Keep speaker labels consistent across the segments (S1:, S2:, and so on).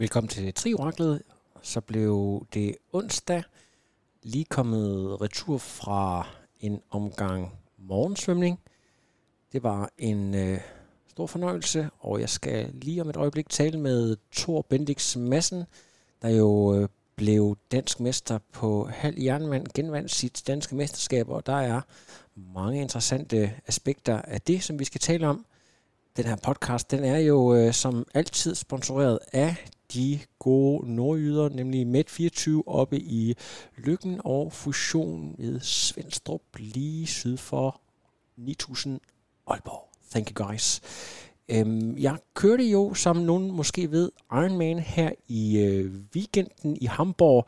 S1: Velkommen til Trioraklet. Så blev det onsdag lige kommet retur fra en omgang morgensvømning. Det var en øh, stor fornøjelse, og jeg skal lige om et øjeblik tale med Thor Bendix Madsen, der jo øh, blev dansk mester på halv jernmand, genvandt sit danske mesterskab, og der er mange interessante aspekter af det, som vi skal tale om. Den her podcast, den er jo øh, som altid sponsoreret af de gode nordjyder, nemlig Med24 oppe i Lykken og Fusion ved Svendstrup, lige syd for 9000 Aalborg. Thank you guys. Øhm, jeg kørte jo, som nogen måske ved, Ironman her i øh, weekenden i Hamburg.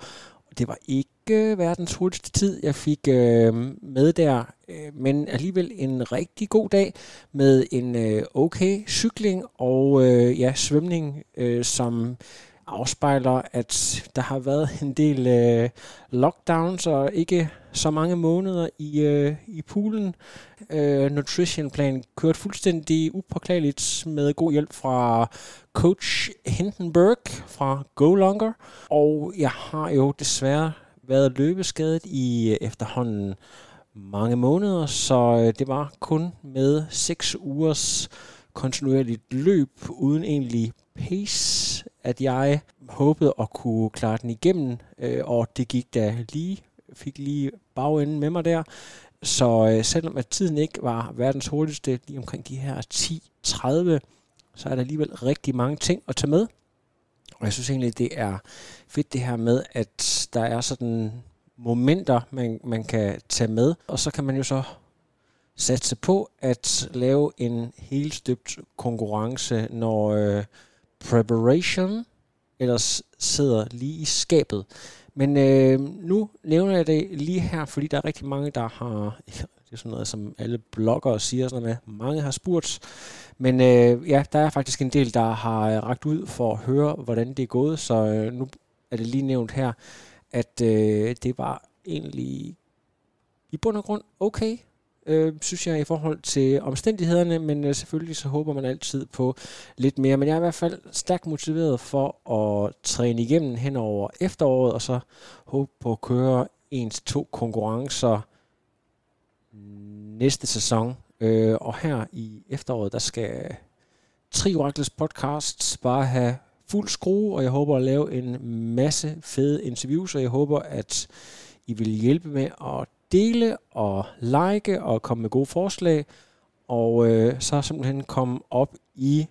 S1: Det var ikke øh, verdens hurtigste tid, jeg fik øh, med der, øh, men alligevel en rigtig god dag med en øh, okay cykling og øh, ja, svømning, øh, som afspejler, at der har været en del øh, lockdowns og ikke så mange måneder i, øh, i poolen. Øh, nutrition plan kørt fuldstændig upåklageligt med god hjælp fra coach Hindenburg fra Go Longer. Og jeg har jo desværre været løbeskadet i øh, efterhånden mange måneder, så øh, det var kun med 6 ugers kontinuerligt løb uden egentlig pace, at jeg håbede at kunne klare den igennem, øh, og det gik da lige, fik lige bagenden med mig der. Så øh, selvom at tiden ikke var verdens hurtigste, lige omkring de her 10.30, så er der alligevel rigtig mange ting at tage med. Og jeg synes egentlig, det er fedt det her med, at der er sådan momenter, man, man kan tage med, og så kan man jo så satse på at lave en helt støbt konkurrence, når øh, preparation ellers sidder lige i skabet. Men øh, nu nævner jeg det lige her, fordi der er rigtig mange, der har... Det er sådan noget, som alle bloggere siger, sådan noget med, mange har spurgt. Men øh, ja, der er faktisk en del, der har øh, ragt ud for at høre, hvordan det er gået. Så øh, nu er det lige nævnt her, at øh, det var egentlig i bund og grund okay øh, synes jeg, i forhold til omstændighederne, men øh, selvfølgelig så håber man altid på lidt mere. Men jeg er i hvert fald stærkt motiveret for at træne igennem hen over efteråret, og så håbe på at køre ens to konkurrencer næste sæson. Øh, og her i efteråret, der skal Trioraklets podcast bare have fuld skrue, og jeg håber at lave en masse fede interviews, og jeg håber, at I vil hjælpe med at dele og like og komme med gode forslag, og øh, så simpelthen komme op i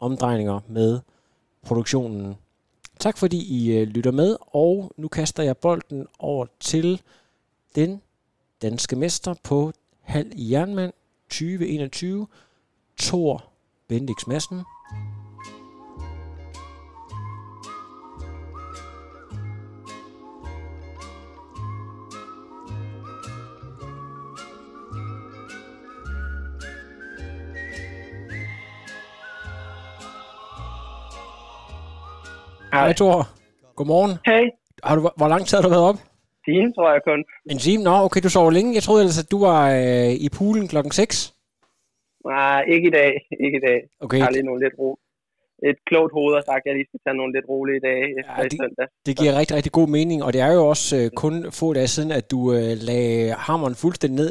S1: omdrejninger med produktionen. Tak fordi I øh, lytter med, og nu kaster jeg bolden over til den danske mester på halv jernmand 2021, Thor Bendix Madsen. Hej Thor. Godmorgen.
S2: Hej.
S1: Har du, hvor lang tid har du været op?
S2: Time, tror jeg kun.
S1: En time? Nå, okay, du sover længe. Jeg troede ellers, at du var øh, i poolen klokken 6.
S2: Nej, ikke i dag. Ikke i dag.
S1: Okay.
S2: Jeg har lige nogle lidt ro. Et klogt hoved har sagt, at jeg lige skal tage nogle lidt rolige dage efter
S1: Ja,
S2: i
S1: det-
S2: søndag.
S1: Det giver rigtig, rigtig god mening, og det er jo også øh, kun få dage siden, at du øh, lagde hammeren fuldstændig ned.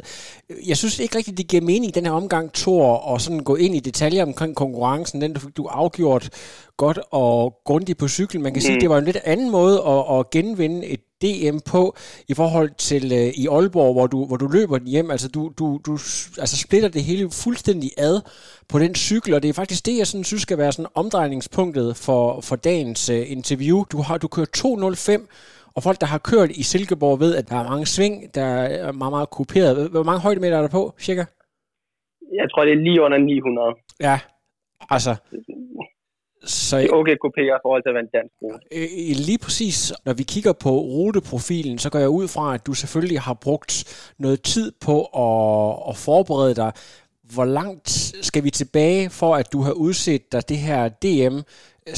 S1: Jeg synes ikke rigtigt, det giver mening i den her omgang, Thor, at sådan gå ind i detaljer omkring konkurrencen, den du fik du afgjort godt og grundigt på cykel. Man kan mm. sige, det var en lidt anden måde at, at genvinde et DM på i forhold til øh, i Aalborg, hvor du, hvor du løber den hjem. Altså du, du, du altså splitter det hele fuldstændig ad på den cykel, og det er faktisk det, jeg sådan, synes skal være sådan omdrejningspunktet for, for dagens øh, interview. Du har du kører 2.05, og folk, der har kørt i Silkeborg, ved, at der er mange sving, der er meget, meget kuperet. Hvor mange højdemeter er der på, cirka?
S2: Jeg tror, det er lige under 900.
S1: Ja, altså,
S2: så, er okay kopier i forhold til at være en dansk rute.
S1: Øh, lige præcis, når vi kigger på ruteprofilen, så går jeg ud fra, at du selvfølgelig har brugt noget tid på at, at forberede dig. Hvor langt skal vi tilbage for, at du har udset dig det her DM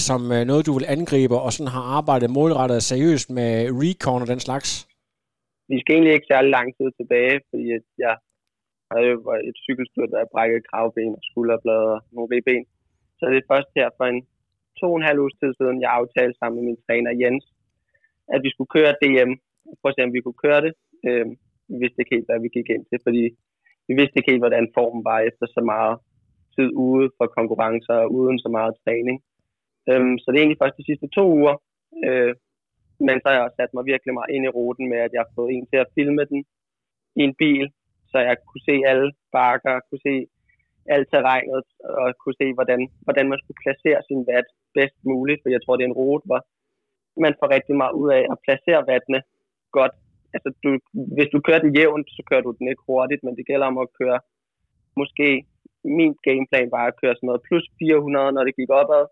S1: som øh, noget, du vil angribe, og sådan har arbejdet målrettet seriøst med recon og den slags?
S2: Vi skal egentlig ikke særlig lang tid tilbage, fordi jeg havde jo et cykelstyrt, der brækket kravben og skulderblad og nogle ribben. Så det er først her for en to og en halv uges tid siden, jeg aftalte sammen med min træner Jens, at vi skulle køre DM. for at se, om vi kunne køre det. Øh, vi vidste ikke helt, hvad vi gik ind til, fordi vi vidste ikke helt, hvordan formen var efter så meget tid ude for konkurrencer og uden så meget træning. Øhm, så det er egentlig først de sidste to uger. Øh, men så har jeg også sat mig virkelig meget ind i ruten med, at jeg har fået en til at filme den i en bil, så jeg kunne se alle bakker, kunne se alt terrænet, og kunne se, hvordan, hvordan man skulle placere sin vat bedst muligt, for jeg tror, det er en rute, hvor man får rigtig meget ud af at placere vattene godt. Altså, du, hvis du kører den jævnt, så kører du den ikke hurtigt, men det gælder om at køre, måske min gameplan var at køre sådan noget plus 400, når det gik opad,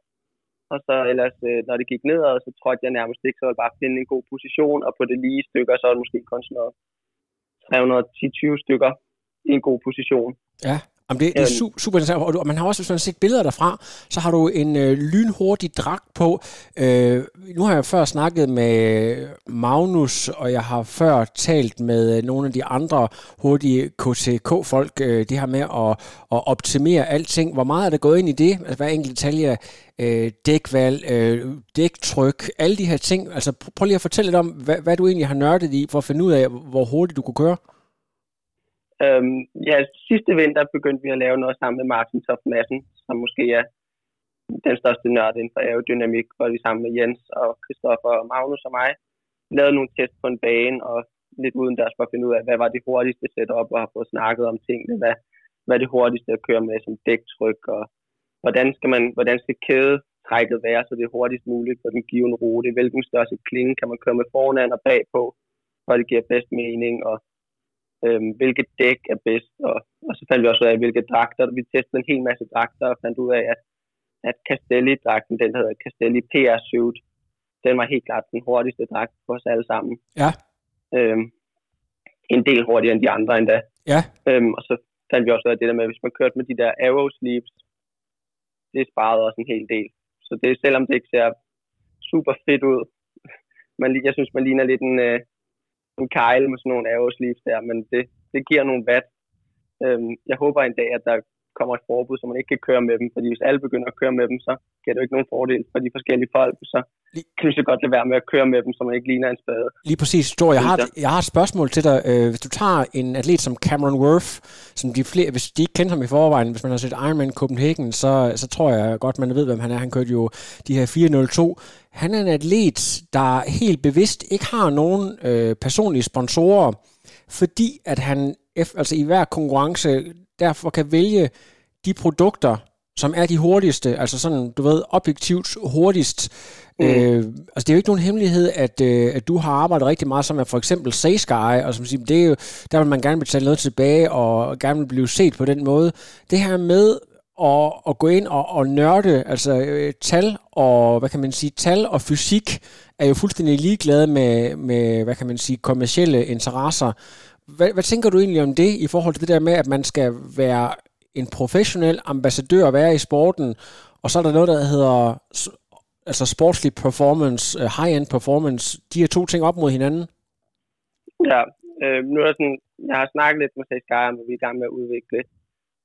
S2: og så ellers, øh, når det gik nedad, så tror jeg nærmest ikke, så var bare finde en god position, og på det lige stykker, så er det måske kun sådan noget 310-20 stykker i en god position.
S1: Ja, Jamen det, det er su- super interessant, og man har også, har set billeder derfra, så har du en øh, lynhurtig dragt på. Øh, nu har jeg før snakket med Magnus, og jeg har før talt med øh, nogle af de andre hurtige KTK-folk, øh, det her med at, at optimere alting. Hvor meget er det gået ind i det? Altså hver enkelt detalje, øh, dækvalg, øh, dæktryk, alle de her ting. Altså prøv lige at fortælle lidt om, hvad, hvad du egentlig har nørdet i, for at finde ud af, hvor hurtigt du kunne køre.
S2: Øhm, ja, sidste vinter begyndte vi at lave noget sammen med Martin Toft Madsen, som måske er den største nørd inden for aerodynamik, hvor vi sammen med Jens og Christoffer og Magnus og mig lavede nogle tests på en bane, og lidt uden deres for at finde ud af, hvad var det hurtigste setup, og har fået snakket om tingene, hvad, hvad er det hurtigste at køre med som dæktryk, og hvordan skal, man, hvordan skal kædetrækket være, så det er hurtigst muligt på den givende rute, hvilken størrelse klinge kan man køre med foran og bagpå, hvor det giver bedst mening, og øhm, hvilket dæk er bedst, og, og så fandt vi også ud af, hvilke dragter. Vi testede en hel masse dragter og fandt ud af, at, at Castelli-dragten, den hedder Castelli PR Suit, den var helt klart den hurtigste dragt for os alle sammen.
S1: Ja.
S2: Øhm, en del hurtigere end de andre endda.
S1: Ja.
S2: Øhm, og så fandt vi også ud af det der med, at hvis man kørte med de der arrow sleeves, det sparede også en hel del. Så det selvom det ikke ser super fedt ud, man, jeg synes, man ligner lidt en, øh, en kejle med sådan nogle aerosleeves der, men det, det giver nogle watt. Øhm, jeg håber en dag, at der kommer et forbud, så man ikke kan køre med dem, fordi hvis alle begynder at køre med dem, så giver det jo ikke nogen fordel for de forskellige folk, så kan vi så godt lade være med at køre med dem, så man ikke ligner en spade.
S1: Lige præcis. Stor, jeg har, jeg har et spørgsmål til dig. Øh, hvis du tager en atlet som Cameron Worth, som de flere, hvis de ikke kender ham i forvejen, hvis man har set Ironman Copenhagen, så, så tror jeg godt, man ved, hvem han er. Han kørte jo de her 402. Han er en atlet, der helt bevidst ikke har nogen øh, personlige sponsorer, fordi at han altså i hver konkurrence derfor kan vælge de produkter, som er de hurtigste, altså sådan, du ved, objektivt hurtigst. Mm. Øh, altså det er jo ikke nogen hemmelighed, at, øh, at du har arbejdet rigtig meget sammen med for eksempel Saysky, og som siger, det er jo, der vil man gerne betale noget tilbage, og gerne vil blive set på den måde. Det her med at, at gå ind og, og nørde, altså øh, tal og, hvad kan man sige, tal og fysik er jo fuldstændig ligeglade med, med hvad kan man sige, kommercielle interesser. Hvad, hvad tænker du egentlig om det, i forhold til det der med, at man skal være en professionel ambassadør at være i sporten, og så er der noget, der hedder altså sportslig performance, øh, high-end performance, de her to ting op mod hinanden?
S2: Ja, øh, nu er sådan, jeg har snakket lidt med Sage om, hvor vi er i gang med at udvikle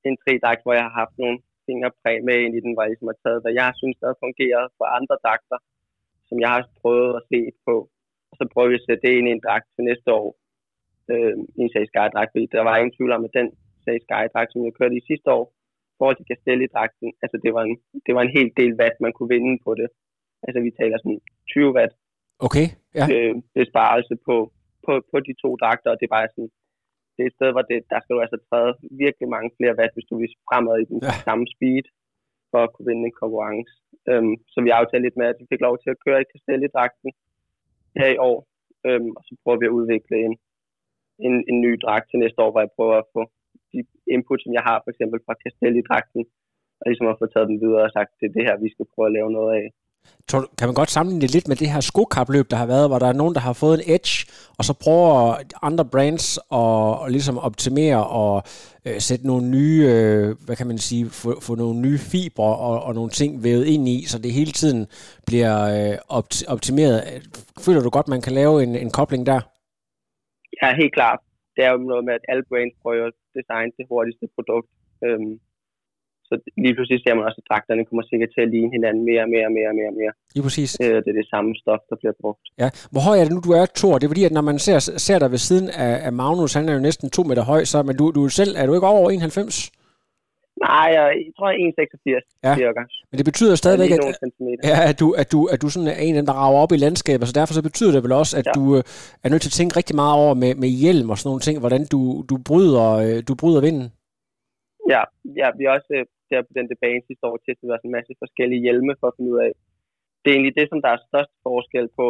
S2: en tridragt, hvor jeg har haft nogle fingerpræg med ind i den, hvor jeg ligesom har taget, hvad jeg synes, der har fungeret for andre dragter, som jeg har prøvet at se på. Og så prøver vi at sætte det ind i en dragt til næste år, øh, i en Sage dragt fordi der var ingen tvivl om, at den Sage Sky-dragt, som jeg kørte i sidste år, i forhold til Castelli-dragten, altså det var, en, det var en hel del watt, man kunne vinde på det. Altså vi taler sådan 20 watt.
S1: Okay, ja.
S2: Øh, besparelse på, på, på de to dragter, og det bare sådan, det er et sted, hvor det, der skal du altså træde virkelig mange flere watt, hvis du vil fremad i den ja. samme speed, for at kunne vinde en konkurrence. Øhm, så vi aftalte lidt med, at vi fik lov til at køre i Castelli-dragten her i år, øhm, og så prøver vi at udvikle en, en, en ny dragt til næste år, hvor jeg prøver at få de input, som jeg har for eksempel fra Castelli-dragten, ligesom at få taget dem videre og sagt, det er det her, vi skal prøve at lave noget af.
S1: Tror du, kan man godt sammenligne det lidt med det her skokapløb, der har været, hvor der er nogen, der har fået en edge, og så prøver andre brands at, at ligesom optimere og øh, sætte nogle nye, øh, hvad kan man sige, få, få nogle nye fibre og, og nogle ting vævet ind i, så det hele tiden bliver øh, opt- optimeret. Føler du godt, man kan lave en, en kobling der?
S2: Ja, helt klart. Det er jo noget med, at alle brands prøver at designe det hurtigste produkt. Øhm, så lige pludselig ser man også, at dragterne kommer sikkert til at ligne hinanden mere og mere og mere og mere. mere.
S1: Lige præcis.
S2: Øh, det er det samme stof, der bliver brugt.
S1: Ja. Hvor høj er det nu, du er, Thor? Det er fordi, at når man ser, ser dig ved siden af, af Magnus, han er jo næsten to meter høj, så, men du, du selv, er du ikke over 91?
S2: Nej, jeg, jeg tror, jeg er 1,86
S1: Ja.
S2: cirka.
S1: Men det betyder stadigvæk, at, ja, at, du, at, du, at du sådan er en af dem, der rager op i landskabet, så derfor så betyder det vel også, at ja. Du øh, er nødt til at tænke rigtig meget over med, med hjelm og sådan nogle ting, hvordan du, du, bryder, øh, du bryder vinden.
S2: Ja, ja, vi har også øh, der på den debat sidste år testet os en masse forskellige hjelme for at finde ud af. Det er egentlig det, som der er størst forskel på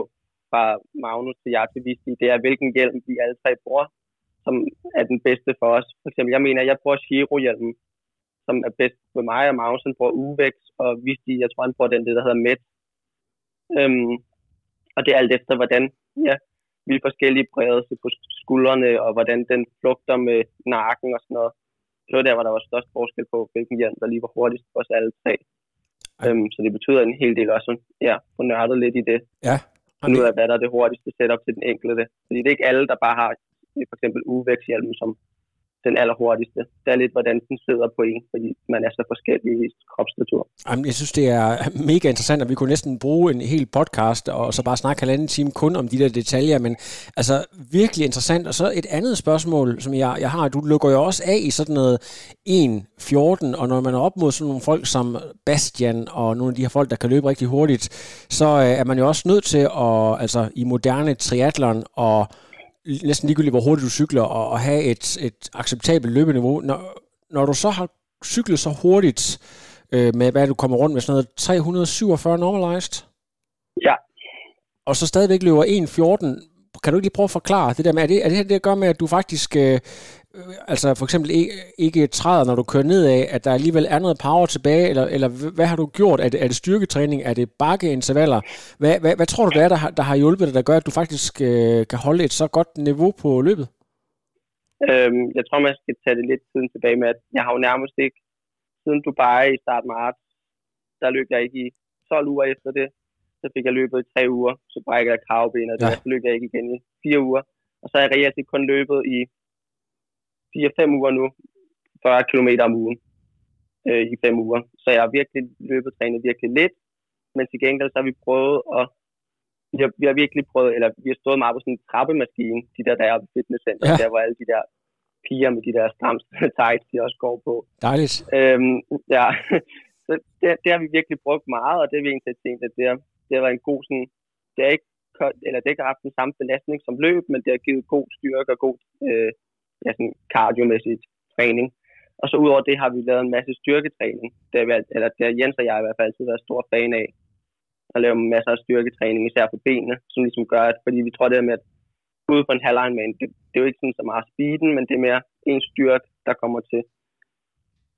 S2: fra Magnus til jeg til Visti, det er, hvilken hjelm vi alle tre bruger, som er den bedste for os. For eksempel, jeg mener, jeg bruger Giro-hjelmen, som er bedst for mig, og Magnus han bruger Uvex, og Visti, jeg tror, han bruger den, det, der hedder Met. Øhm, og det er alt efter, hvordan ja, vi er forskellige bredelse på skuldrene, og hvordan den flugter med nakken og sådan noget. Det var der, hvor der var størst forskel på, hvilken hjelm, der lige var hurtigst for os alle tre. Øhm, så det betyder en hel del også, ja, få nørdet lidt i det.
S1: Ja.
S2: Finde ud af, hvad der er det hurtigste setup til den enkelte. Fordi det er ikke alle, der bare har for eksempel uvækshjelmen som den allerhurtigste. Det er lidt, hvordan den sidder på en, fordi man er så forskellig i kropsstruktur.
S1: Jamen, jeg synes, det er mega interessant, og vi kunne næsten bruge en hel podcast, og så bare snakke halvanden time kun om de der detaljer, men altså virkelig interessant. Og så et andet spørgsmål, som jeg, jeg har, du lukker jo også af i sådan noget 1.14, og når man er op mod sådan nogle folk som Bastian, og nogle af de her folk, der kan løbe rigtig hurtigt, så øh, er man jo også nødt til at, altså i moderne triathlon, og næsten ligegyldigt, hvor hurtigt du cykler, og, og have et, et acceptabelt løbeniveau. Når, når du så har cyklet så hurtigt, øh, med hvad du kommer rundt med, sådan noget 347 normalized,
S2: Ja,
S1: og så stadigvæk løber 1.14, kan du ikke lige prøve at forklare det der med, er det, er det her det, gør med, at du faktisk, øh, øh, altså for eksempel ikke, ikke træder, når du kører nedad, at der alligevel er noget power tilbage, eller, eller hvad har du gjort? Er det, er det styrketræning? Er det bakkeintervaller? Hvad, hvad, hvad tror du, det er, der har, der har hjulpet dig, der gør, at du faktisk øh, kan holde et så godt niveau på løbet?
S2: øhm, jeg tror, man skal tage det lidt tiden tilbage med, at jeg har jo nærmest ikke, siden Dubai i start marts, der løb jeg ikke i 12 uger efter det. Så fik jeg løbet i tre uger, så brækker jeg kravben, og det,
S1: Ja.
S2: så løb jeg ikke igen i fire uger. Og så har jeg reelt kun løbet i 4-5 uger nu, 40 km om ugen øh, i fem uger. Så jeg har virkelig løbet trænet virkelig lidt, men til gengæld så har vi prøvet at vi har, vi har virkelig prøvet, eller vi har stået meget på sådan en trappemaskine, de der, der er på fitnesscenter,
S1: Ja.
S2: der hvor alle de der piger med de der stramste tights, de også går på.
S1: Dejligt.
S2: Øhm, ja, så det, det, har vi virkelig brugt meget, og det har vi egentlig tænkt, at det har, det har været en god sådan, det har ikke, eller det har ikke haft den samme belastning som løb, men det har givet god styrke og god øh, ja, sådan kardiomæssigt træning. Og så udover det har vi lavet en masse styrketræning. Det har, været, eller det har Jens og jeg i hvert fald altid været stor fan af. At lave masser af styrketræning, især på benene, som ligesom gør, at fordi vi tror det her med, at ude på en halvlegnman, det, det er jo ikke sådan så meget speeden, men det er mere en styrke, der kommer til,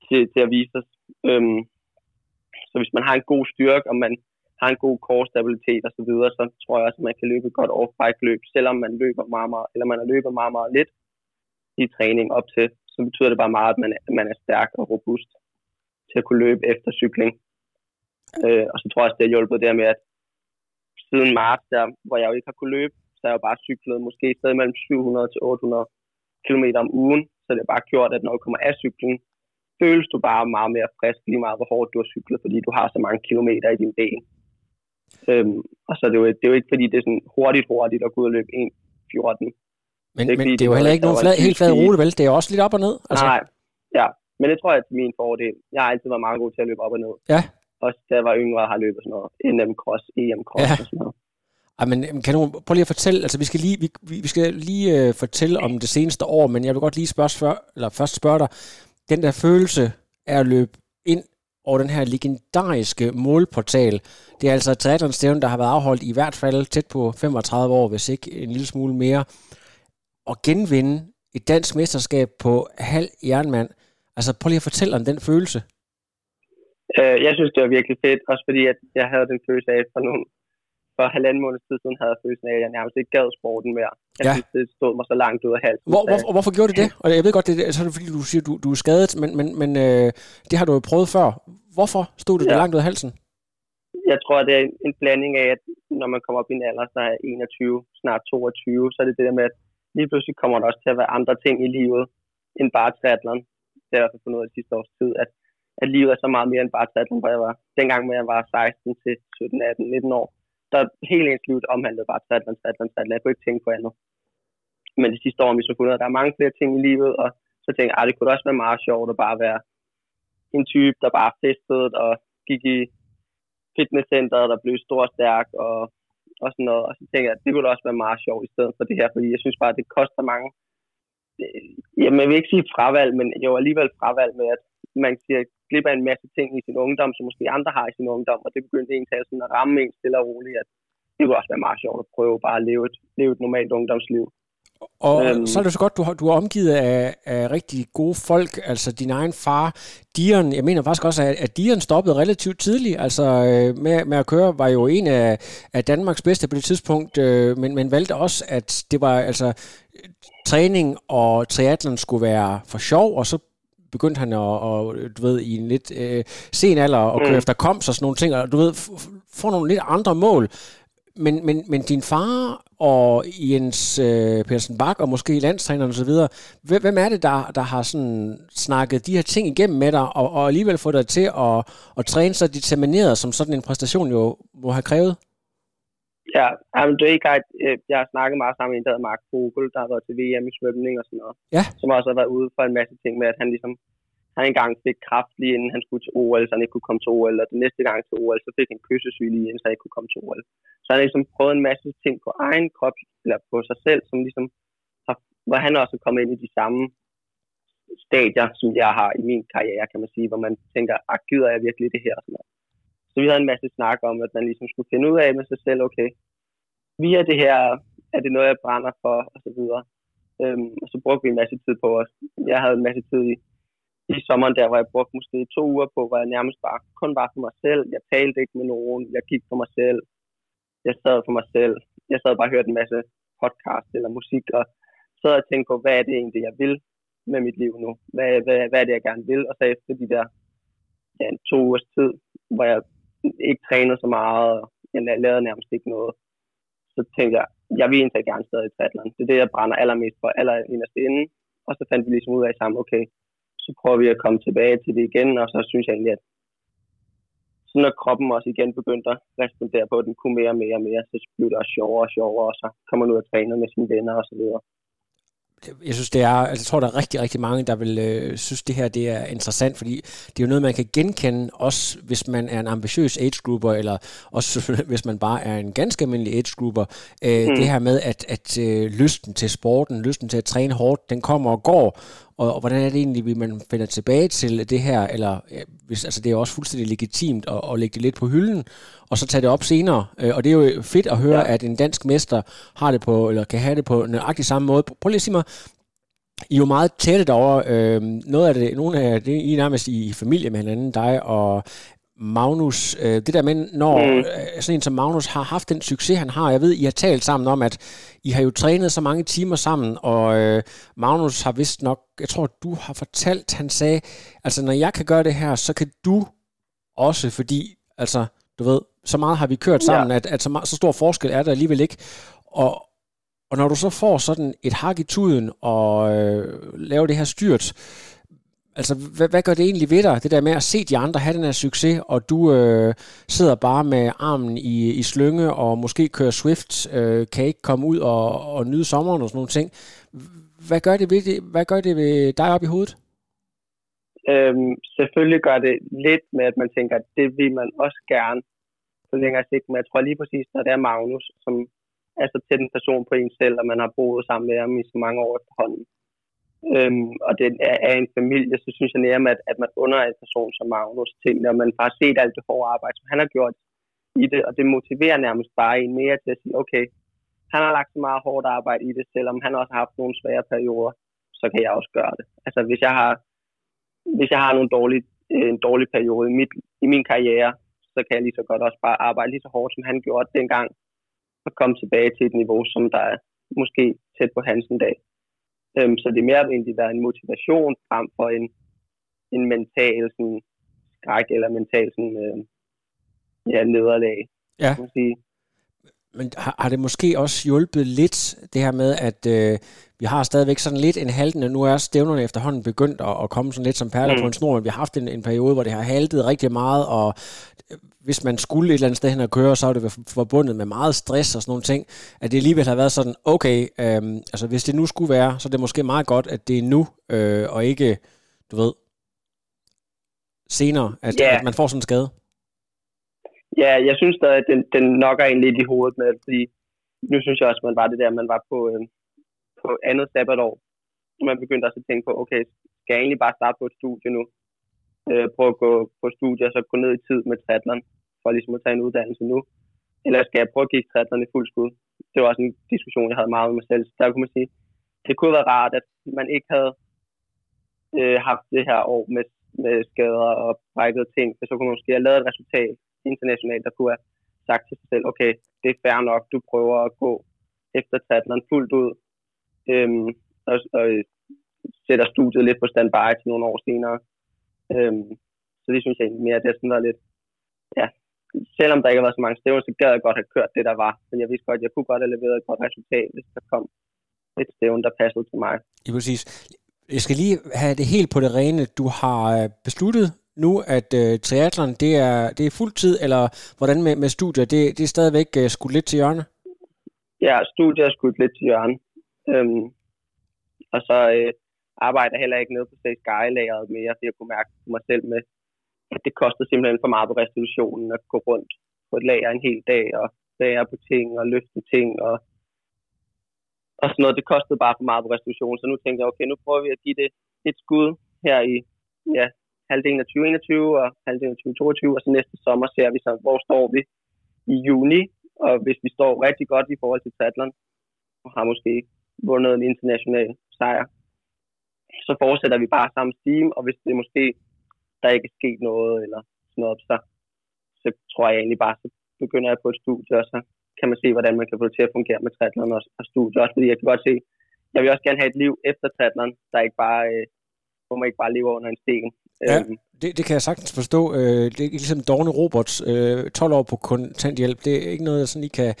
S2: til, til at vise os. Øhm, så hvis man har en god styrke, og man har en god core stabilitet og så videre, så tror jeg også, at man kan løbe et godt off-bike løb, selvom man løber meget, meget, eller man har løbet meget, meget lidt i træning op til, så betyder det bare meget, at man, at man er stærk og robust til at kunne løbe efter cykling. Øh, og så tror jeg også, det har hjulpet der med, at siden marts, der, hvor jeg jo ikke har kunnet løbe, så har jeg jo bare cyklet måske et sted mellem 700 til 800 km om ugen. Så det har bare gjort, at når du kommer af cyklen, føles du bare meget mere frisk, lige meget hvor hårdt du har cyklet, fordi du har så mange kilometer i din ben. Øhm, og så er det, jo, det er jo ikke, fordi det er sådan hurtigt, hurtigt at gå ud og løbe 1.14.
S1: Men,
S2: Det er
S1: men det er jo heller ikke nogen flad, helt flad rute, vel? Det er også lidt op og ned. Altså,
S2: Nej, ja. Men det tror jeg er min fordel. Jeg har altid været meget god til at løbe op og ned.
S1: Ja.
S2: Også da jeg var yngre, har løbet sådan noget NM Cross, EM Cross
S1: Ja.
S2: og sådan noget.
S1: Ej, men kan du prøve lige at fortælle, altså vi skal lige, vi, vi- skal lige øh, fortælle om det seneste år, men jeg vil godt lige spørge, før, eller først spørge dig, den der følelse af at løbe ind over den her legendariske målportal, det er altså et triathlon-stævne, der har været afholdt i hvert fald tæt på 35 år, hvis ikke en lille smule mere, og genvinde et dansk mesterskab på halv jernmand. Altså prøv lige at fortælle om den følelse.
S2: Øh, jeg synes, det var virkelig fedt, også fordi at jeg havde den følelse af, for nogle for halvanden måned tid siden havde jeg følelsen af, at jeg nærmest ikke gad sporten mere. Jeg
S1: Ja.
S2: synes, det stod mig så langt ud af halsen.
S1: Hvor, hvor, hvorfor gjorde det det? Og jeg ved godt, det er, så er det fordi, du siger, du, du er skadet, men, men, men øh, det har du jo prøvet før. Hvorfor stod det ja. Langt ud af halsen?
S2: jeg tror, det er en, en blanding af, at når man kommer op i en alder, så er 21, snart 22, så er det det der med, at lige pludselig kommer der også til at være andre ting i livet, end bare triathlon. Det har jeg i hvert fald fundet ud af sidste års tid, at, at livet er så meget mere end bare triathlon, hvor jeg var. Dengang, hvor jeg var 16 til 17, 18, 19 år, der hele ens liv omhandlede bare triathlon, triathlon, triathlon. Jeg kunne ikke tænke på andet. Men de sidste år vi så fundet at der er mange flere ting i livet, og så tænkte jeg, at det kunne også være meget sjovt at bare være en type, der bare festede og gik i fitnesscenteret, der blev stor og stærk og, og sådan noget. Og så tænker jeg, at det ville også være meget sjovt i stedet for det her, fordi jeg synes bare, at det koster mange. Øh, jamen, jeg vil ikke sige fravalg, men jo alligevel fravalg med, at man siger glip af en masse ting i sin ungdom, som måske andre har i sin ungdom, og det begyndte en at sådan at ramme en stille og roligt, at det kunne også være meget sjovt at prøve bare at leve et, leve et normalt ungdomsliv.
S1: Og øhm. Så er det så godt, du har, du er omgivet af, af rigtig gode folk, altså din egen far, Dion, jeg mener faktisk også, at, at Dion stoppede relativt tidligt, altså øh, med, med at køre, var jo en af, af Danmarks bedste på det tidspunkt, øh, men, men valgte også, at det var altså træning og triathlon skulle være for sjov, og så begyndte han at, og, du ved, i en lidt øh, sen alder at køre mm. Efter koms og sådan nogle ting, og du ved, få nogle lidt andre mål. Men, men, men din far og Jens øh, Petersen Bak og måske landstræneren osv., hvem, hvem er det, der, der har sådan snakket de her ting igennem med dig, og, og alligevel fået dig til at, at træne så determineret, som sådan en præstation jo må have krævet?
S2: Ja, jamen, det er ikke ret. øh, Jeg har snakket meget sammen med en, der Mark Vogel, der har været til VM i svømning og sådan noget.
S1: Ja.
S2: Som også har været ude for en masse ting med, at han ligesom han engang fik kraft lige inden han skulle til OL, så han ikke kunne komme til OL, og den næste gang til OL, så fik han kyssesyge lige inden, så han ikke kunne komme til OL. Så han har ligesom prøvet en masse ting på egen krop, eller på sig selv, som ligesom har, hvor han også er kommet ind i de samme stadier, som jeg har i min karriere, kan man sige, hvor man tænker, ah, gider jeg virkelig det her? Og sådan noget. Så vi havde en masse snak om, at man ligesom skulle finde ud af med sig selv, okay, via det her, er det noget, jeg brænder for, og så videre. Øhm, og så brugte vi en masse tid på os. Jeg havde en masse tid i, i sommeren der, hvor jeg brugte måske to uger på, hvor jeg nærmest bare, kun var for mig selv. Jeg talte ikke med nogen. Jeg gik for mig selv. Jeg sad for mig selv. Jeg sad bare og hørte en masse podcast eller musik, og sad og tænkte på, hvad er det egentlig, jeg vil med mit liv nu? Hvad, hvad, hvad er det, jeg gerne vil? Og så efter de der ja, to ugers tid, hvor jeg ikke trænede så meget, og jeg lavede nærmest ikke noget, så tænkte jeg, jeg vil egentlig gerne stadig i triathlon. Det er det, jeg brænder allermest for, aller inderst inde. Og så fandt vi ligesom ud af sammen, okay, så prøver vi at komme tilbage til det igen, og så synes jeg egentlig, at så når kroppen også igen begyndte at respondere på, at den kunne mere og mere og mere, så blev det også sjovere og sjovere, og så kommer man ud og træner med sine venner og så videre.
S1: jeg synes, det er, altså, jeg tror, der er rigtig, rigtig mange, der vil øh, synes, det her det er interessant, fordi det er jo noget, man kan genkende, også hvis man er en ambitiøs age grouper, eller også hvis man bare er en ganske almindelig age grouper. Øh, mm. Det her med, at, at øh, lysten til sporten, lysten til at træne hårdt, den kommer og går, og, og hvordan er det egentlig, at man finder tilbage til det her, eller hvis, altså, det er jo også fuldstændig legitimt at, at lægge det lidt på hylden, og så tage det op senere. Øh, og det er jo fedt at høre, ja. at en dansk mester har det på, eller kan have det på nøjagtig samme måde. Prøv lige at sige mig, I er jo meget tætte derovre. Øh, noget af det, nogle af det, I er nærmest i familie med hinanden, dig og Magnus. Øh, det der med, når
S2: Mm.
S1: mm. sådan en som Magnus har haft den succes, han har. Jeg ved, I har talt sammen om, at I har jo trænet så mange timer sammen, og øh, Magnus har vist nok, jeg tror, du har fortalt, han sagde, altså når jeg kan gøre det her, så kan du også, fordi, altså, du ved, så meget har vi kørt sammen, ja. at, at så, meget, så stor forskel er der alligevel ikke. Og, og når du så får sådan et hak i tuden og øh, laver det her styrt, altså hvad, hvad gør det egentlig ved dig, det der med at se de andre have den her succes, og du øh, sidder bare med armen i, i slynge og måske kører Swift, øh, kan ikke komme ud og, og nyde sommeren og sådan nogle ting. Hvad gør det ved, det, hvad gør det ved dig op i hovedet?
S2: Øhm, selvfølgelig gør det lidt med, at man tænker, at det vil man også gerne på længere sigt, men jeg tror lige præcis, når det er Magnus, som er så tæt en person på en selv, og man har boet sammen med ham i så mange år efterhånden, øhm, og det er, er en familie, så synes jeg nærmere, at, at man under en person som Magnus til, når man bare har set alt det hårde arbejde, som han har gjort i det, og det motiverer nærmest bare en mere til at sige, okay, han har lagt så meget hårdt arbejde i det, selvom han også har haft nogle svære perioder, så kan jeg også gøre det. Altså hvis jeg har, hvis jeg har nogle dårlige øh, en dårlig periode i, mit, i min karriere, så kan jeg lige så godt også bare arbejde lige så hårdt, som han gjorde dengang, og komme tilbage til et niveau, som der er måske tæt på hans en dag. Øhm, så det er mere egentlig være en motivation frem for en, en mental sådan, skræk eller mental sådan, øh, ja, nederlag.
S1: Ja. Kan man sige. Men har, har det måske også hjulpet lidt, det her med, at øh, vi har stadigvæk sådan lidt en haltende, nu er stævnerne efterhånden begyndt at, at komme sådan lidt som perler mm. på en snor, men vi har haft en, en periode, hvor det har haltet rigtig meget, og øh, hvis man skulle et eller andet sted hen og køre, så har det forbundet med meget stress og sådan nogle ting, at det alligevel har været sådan, okay, øh, altså hvis det nu skulle være, så er det måske meget godt, at det er nu, øh, og ikke, du ved, senere, at, yeah. at man får sådan en skade.
S2: Ja, jeg synes da, at den, den nokker en lidt i hovedet med, fordi nu synes jeg også, at man var det der, man var på, øh, på andet sabbatår. Man begyndte også at tænke på, okay, skal jeg egentlig bare starte på et studie nu? Øh, prøve at gå på studie og så gå ned i tid med triathlon, for ligesom at tage en uddannelse nu? Eller skal jeg prøve at give triathlon i fuld skud? Det var også en diskussion, jeg havde meget med mig selv. Så der kunne man sige, det kunne være rart, at man ikke havde øh, haft det her år med, med skader og brækkede ting, for så kunne man måske have lavet et resultat internationalt, der kunne have sagt til sig selv, okay, det er fair nok, du prøver at gå efter triathlon fuldt ud, øhm, og, og sætter studiet lidt på standby til nogle år senere. Øhm, så det synes jeg egentlig mere, at det sådan var lidt, ja, selvom der ikke har været så mange stævner, så gad jeg godt have kørt det, der var. Men jeg vidste godt, at jeg kunne godt have leveret et godt resultat, hvis der kom et stævn, der passede til mig.
S1: Ja, præcis. Jeg skal lige have det helt på det rene. Du har øh, besluttet nu, at øh, triathlon, det er, det er fuldtid, eller hvordan med, med studier? Det, det er stadigvæk øh, skudt lidt til hjørne?
S2: Ja, studier er skudt lidt til hjørne. Øhm, og så øh, arbejder jeg heller ikke nede på Stage Sky-lageret mere, så jeg kunne mærke på mig selv med, at det koster simpelthen for meget på restitutionen at gå rundt på et lager en hel dag, og bære på ting, og løfte ting, og, og sådan noget. Det kostede bare for meget på restitutionen, så nu tænkte jeg, okay, nu prøver vi at give det et skud her i ja, halvdelen af 2021 og halvdelen af 2022, og så næste sommer ser vi så, hvor står vi i juni, og hvis vi står rigtig godt i forhold til triathlon, og har måske vundet en international sejr, så fortsætter vi bare samme steam, og hvis det måske der ikke er sket noget, eller sådan noget, så, så tror jeg egentlig bare, så begynder jeg på et studie, og så kan man se, hvordan man kan få det til at fungere med triathlon og, og studie. Også fordi jeg kan godt se, jeg vil også gerne have et liv efter triathlon, der ikke bare, øh, hvor man ikke bare lever under en sten.
S1: Ja, øhm. det, det kan jeg sagtens forstå. Øh, det er ligesom Dorne Roberts, øh, 12 år på kontanthjælp. Det er ikke noget, jeg sådan lige kan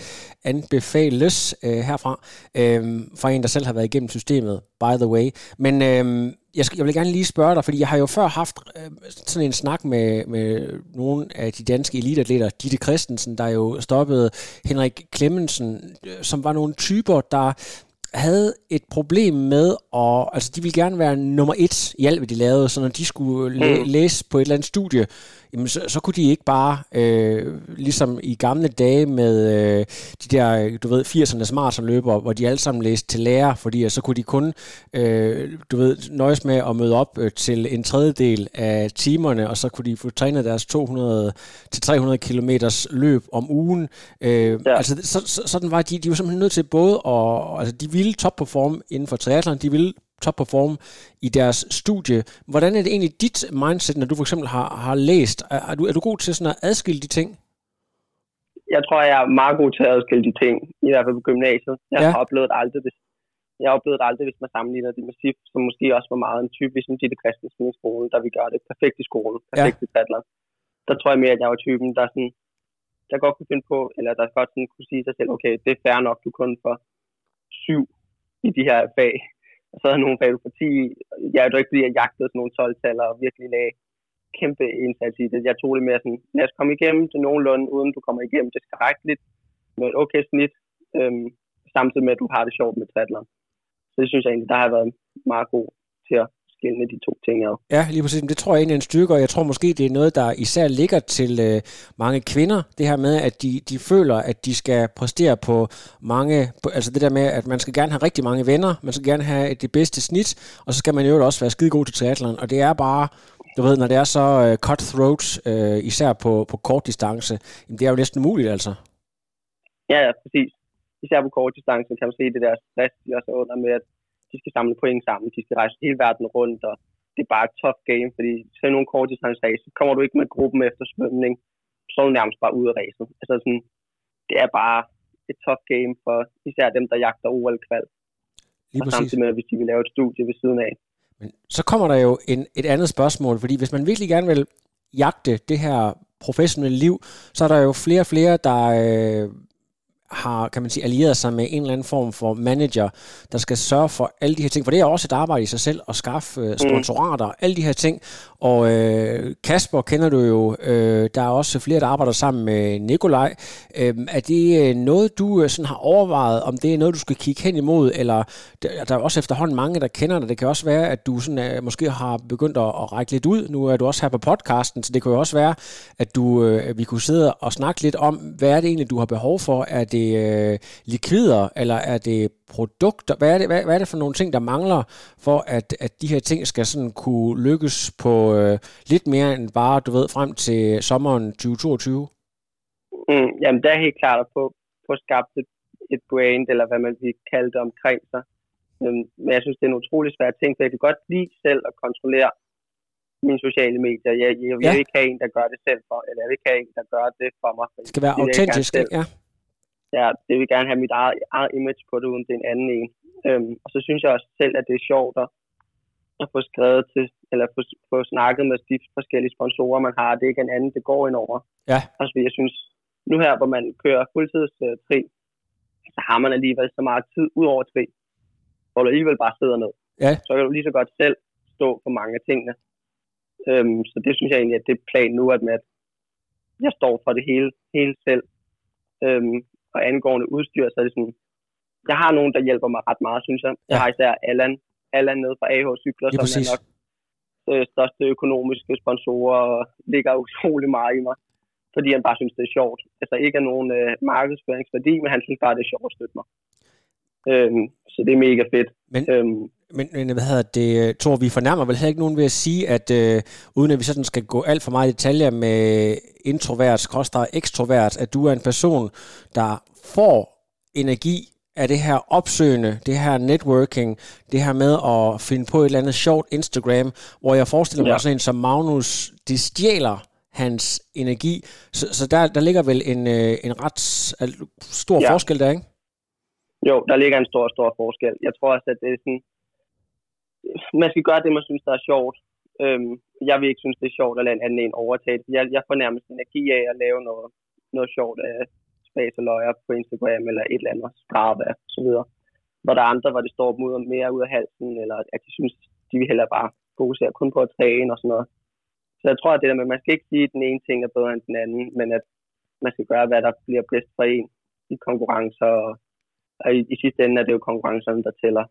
S1: anbefales øh, herfra. Øh, fra en, der selv har været igennem systemet, by the way. Men øh, jeg, skal, jeg vil gerne lige spørge dig, fordi jeg har jo før haft øh, sådan en snak med, med nogle af de danske eliteatleter, Ditte Christensen, der jo stoppede Henrik Klemmensen, øh, som var nogle typer, der havde et problem med, at, altså de ville gerne være nummer et i alt, hvad de lavede, så når de skulle læ- mm. læse på et eller andet studie, jamen så, så kunne de ikke bare, øh, ligesom i gamle dage med øh, de der, du ved, 80'ernes maratonløbere, hvor de alle sammen læste til lærer, fordi så kunne de kun, øh, du ved, nøjes med at møde op øh, til en tredjedel af timerne, og så kunne de få trænet deres 200 til 300 kilometers løb om ugen. Øh, ja. Altså, så, så, sådan var de, de var simpelthen nødt til både at, altså de ville topperforme inden for triathlon, de ville topperform i deres studie. Hvordan er det egentlig dit mindset, når du for eksempel har, har læst? Er, er, du, er du god til sådan at adskille de ting?
S2: Jeg tror, jeg er meget god til at adskille de ting, i hvert fald på gymnasiet. Jeg ja. har oplevet aldrig, hvis, jeg har oplevet aldrig, hvis man sammenligner det med SIF, som måske også var meget en type, ligesom Ditte Christensen i skolen, der vi gør det perfekt i skolen, perfekt ja. i Tatler. Der tror jeg mere, at jeg var typen, der sådan, der godt kunne finde på, eller der godt sådan kunne sige sig selv, okay, det er fair nok, du kun får syv i de her fag og så havde nogle fag 10. Jeg er jo ikke, fordi jeg jagtede sådan nogle 12-taller og virkelig lagde kæmpe indsats i det. Jeg tog det mere sådan, lad os komme igennem til nogenlunde, uden du kommer igennem det skrækkeligt, med et okay snit, øhm, samtidig med, at du har det sjovt med triathlon. Så det synes jeg egentlig, der har været meget god til at skille de to ting ad.
S1: Ja, lige præcis. Det tror jeg egentlig er en styrke, og jeg tror måske, det er noget, der især ligger til øh, mange kvinder. Det her med, at de, de føler, at de skal præstere på mange... På, altså det der med, at man skal gerne have rigtig mange venner, man skal gerne have det bedste snit, og så skal man jo også være skide god til triathlon. Og det er bare... Du ved, når det er så uh, cutthroat, uh, især på, på kort distance, det er jo næsten umuligt, altså.
S2: Ja, ja, præcis. Især på kort distance kan man se det der stress, de også under med, at de skal samle point sammen, de skal rejse hele verden rundt, og det er bare et tough game, fordi så nogle kortdistanceræs, så kommer du ikke med gruppen efter svømning, så er du nærmest bare ude af racen. Altså sådan, det er bare et tough game for især dem, der jagter OL-kval.
S1: Lige
S2: og
S1: præcis.
S2: samtidig med, hvis de vil lave et studie ved siden af.
S1: Men så kommer der jo en, et andet spørgsmål, fordi hvis man virkelig gerne vil jagte det her professionelle liv, så er der jo flere og flere, der øh, har, kan man sige, allieret sig med en eller anden form for manager, der skal sørge for alle de her ting, for det er også et arbejde i sig selv at skaffe øh, sponsorater, mm. alle de her ting. Og øh, Kasper kender du jo, øh, der er også flere, der arbejder sammen med Nikolaj. Øh, er det noget, du sådan har overvejet, om det er noget, du skal kigge hen imod, eller der, der er også efterhånden mange, der kender dig. Det kan også være, at du sådan, øh, måske har begyndt at, at række lidt ud. Nu er du også her på podcasten, så det kan jo også være, at du, øh, vi kunne sidde og snakke lidt om, hvad er det egentlig, du har behov for? Er det øh, likvider, eller er det produkter? Hvad er det, hvad, hvad er det for nogle ting, der mangler, for at, at de her ting skal sådan kunne lykkes på øh, lidt mere end bare, du ved, frem til sommeren 2022?
S2: Mm, jamen, der er helt klart at få, få skabt et, et brand, eller hvad man vil kalde det omkring sig. Men jeg synes, det er en utrolig svær ting, for jeg kan godt lide selv at kontrollere mine sociale medier. Jeg, jeg, jeg vil
S1: Ja.
S2: ikke have en, der gør det selv for, eller jeg vil ikke have en, der gør det for mig.
S1: Det skal være
S2: vil
S1: autentisk, ja.
S2: Ja, det vil gerne have mit eget, eget image på det, uden det er en anden en. Øhm, og så synes jeg også selv, at det er sjovt at, at få skrevet til, eller få, få snakket med de forskellige sponsorer, man har. Det er ikke en anden, det går ind over.
S1: Ja.
S2: Også fordi jeg synes, nu her, hvor man kører fuldtidstri, så har man alligevel så meget tid ud over tri, hvor du alligevel bare sidder ned.
S1: Ja.
S2: Så kan du lige så godt selv stå for mange af tingene. Øhm, så det synes jeg egentlig, at det er plan nu, at, med, at jeg står for det hele, hele selv. Øhm, og angående udstyr, så er det sådan, jeg har nogen, der hjælper mig ret meget, synes jeg. Jeg
S1: Ja.
S2: har især Allan, Allan nede fra AH Cykler, som
S1: præcis.
S2: er nok øh, største økonomiske sponsorer og ligger utrolig meget i mig, fordi han bare synes, det er sjovt. Altså ikke er nogen øh, markedsføringsværdi, men han synes bare, det er sjovt at støtte mig. Øhm, så det er mega fedt.
S1: Men,
S2: Øhm,
S1: men, men hvad hedder det, Tor, vi fornærmer vel heller ikke nogen ved at sige, at øh, uden at vi sådan skal gå alt for meget i detaljer med introvert, skråstrej ekstrovert, at du er en person, der får energi af det her opsøgende, det her networking, det her med at finde på et eller andet sjovt Instagram, hvor jeg forestiller mig
S2: Ja.
S1: sådan en som Magnus, det stjæler hans energi. Så, så der, der ligger vel en, øh, en ret stor
S2: ja.
S1: forskel der, ikke?
S2: Jo, der ligger en stor, stor forskel. Jeg tror også, at det er sådan, man skal gøre det, man synes, der er sjovt. Øhm, jeg vil ikke synes, det er sjovt at lade en anden en overtage det. Jeg, jeg får nærmest energi af at lave noget, noget sjovt af spas og løjer på Instagram eller et eller andet Strava og så videre. Hvor der er andre, hvor det står dem ud mere ud af halsen, eller at de synes, de vil hellere bare fokusere kun på at træne og sådan noget. Så jeg tror, at det der med, at man skal ikke sige, at den ene ting er bedre end den anden, men at man skal gøre, hvad der bliver bedst for en i konkurrencer. Og, og i, i sidste ende er det jo konkurrencerne, der tæller.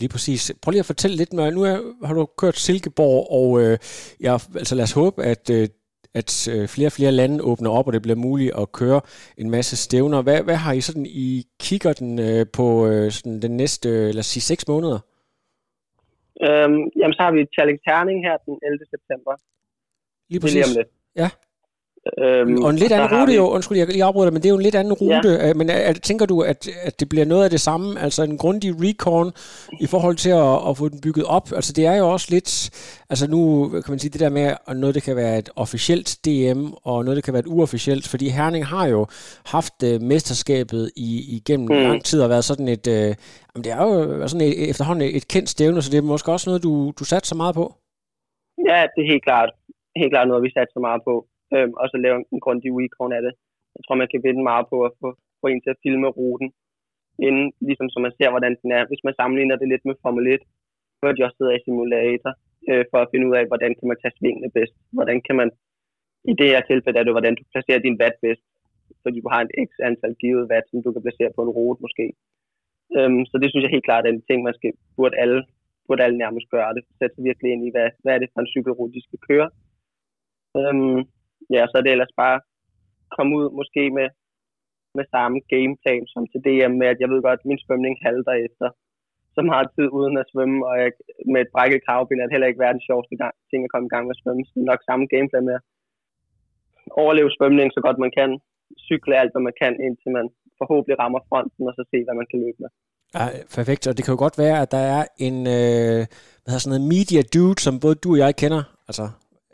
S1: Lige præcis. Prøv lige at fortælle lidt mere. Nu er, har du kørt Silkeborg, og øh, ja, altså lad os håbe, at, øh, at øh, flere og flere lande åbner op, og det bliver muligt at køre en masse stævner. Hvad, hvad har I sådan i kigger den øh, på øh, sådan den næste, øh, lad os sige, seks måneder?
S2: Øhm, jamen, så har vi Challenge Herning her den 11. september.
S1: Lige
S2: er lige
S1: præcis.
S2: om lidt.
S1: Ja.
S2: Øhm,
S1: Og en lidt anden rute
S2: vi-
S1: jo, undskyld, jeg lige afbryder men det er jo en lidt anden rute. Ja. Men er, er, tænker du, at, at det bliver noget af det samme, altså en grundig recon i forhold til at, at få den bygget op? Altså det er jo også lidt, altså nu kan man sige det der med, at noget det kan være et officielt DM, og noget det kan være et uofficielt, fordi Herning har jo haft uh, mesterskabet i, igennem
S2: mm.
S1: Lang tid og været sådan et, uh, jamen det er jo sådan et, efterhånden et, et kendt stævne, så det er måske også noget, du, du satte så meget på.
S2: Ja, det er helt klart, helt klart noget, vi satte så meget på. Øhm, og så lave en, grundig recon af det. Jeg tror, man kan vinde meget på at få, få en til at filme ruten, inden, ligesom så man ser, hvordan den er. Hvis man sammenligner det lidt med Formel 1, så de også sidder i simulator, øh, for at finde ud af, hvordan kan man tage svingene bedst. Hvordan kan man, i det her tilfælde er det, hvordan du placerer din watt bedst. Fordi du har et x antal givet watt, som du kan placere på en rute måske. Øhm, så det synes jeg helt klart er en ting, man skal, burde alle, burde alle nærmest gøre det. Sætte sig virkelig ind i, hvad, hvad er det for en cykelrute, de skal køre. Øhm, ja, så er det ellers bare komme ud måske med, med samme gameplan som til DM med, at jeg ved godt, at min svømning halter efter så meget tid uden at svømme, og jeg, med et brækket kravben er det heller ikke verdens sjoveste gang, ting at komme i gang med at svømme. Så nok samme gameplan med at overleve svømning så godt man kan, cykle alt, hvad man kan, indtil man forhåbentlig rammer fronten, og så se, hvad man kan løbe med.
S1: Ja, perfekt. Og det kan jo godt være, at der er en øh, hvad hedder sådan noget media dude, som både du og jeg kender. Altså,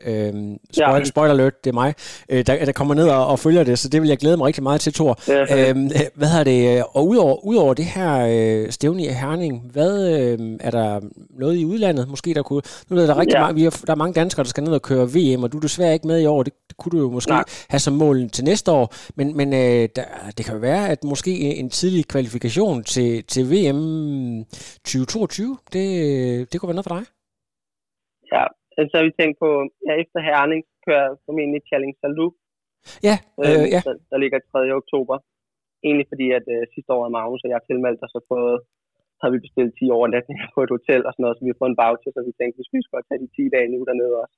S1: Øhm, spoiler, ja. spoiler alert, det er mig, øh, der, der kommer ned og, og følger det, så det vil jeg glæde mig rigtig meget til, Thor. Ja, øhm, hvad har det, og udover, udover det her øh, stævne i Herning, hvad øh, er der noget i udlandet, måske der kunne, nu er der rigtig ja. mange, vi har, der er mange danskere, der skal ned og køre VM, og du er desværre ikke med i år, det, det kunne du jo måske Nej. have som mål til næste år, men, men øh, der, det kan jo være, at måske en tidlig kvalifikation til, til VM 2022, det, det kunne være noget for dig?
S2: Ja, så har vi tænkt på, ja, efter Herning kører formentlig Challenge Salou.
S1: Ja, øh, øh, ja.
S2: Der, der ligger 3. oktober. Egentlig fordi, at øh, sidste år er Magnus og jeg tilmeldt og så har vi bestilt 10 overnatninger på et hotel og sådan noget, så vi har fået en voucher, så vi tænkte, vi skulle godt tage de 10 dage nu dernede også.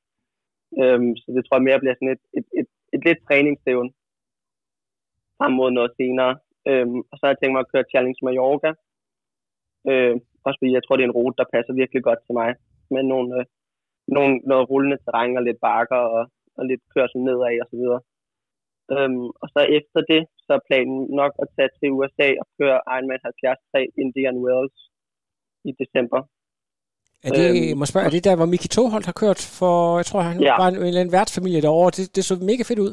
S2: Øhm, så det tror jeg mere bliver sådan et, et, et, et lidt træningsstævn frem mod noget senere. Øhm, og så har jeg tænkt mig at køre Challenge Mallorca. Øh, også fordi jeg tror, det er en rute, der passer virkelig godt til mig. Med nogle, øh, nogle, noget rullende terræn og lidt bakker og, og lidt kørsel nedad og så videre. Øhm, og så efter det, så er planen nok at tage til USA og køre Ironman 73 Indian Wells i december.
S1: Er det, øhm, må spørge, er det der, hvor Miki Toholt har kørt for, jeg tror, han ja. var en, en eller anden værtsfamilie derovre. Det, det så mega fedt ud.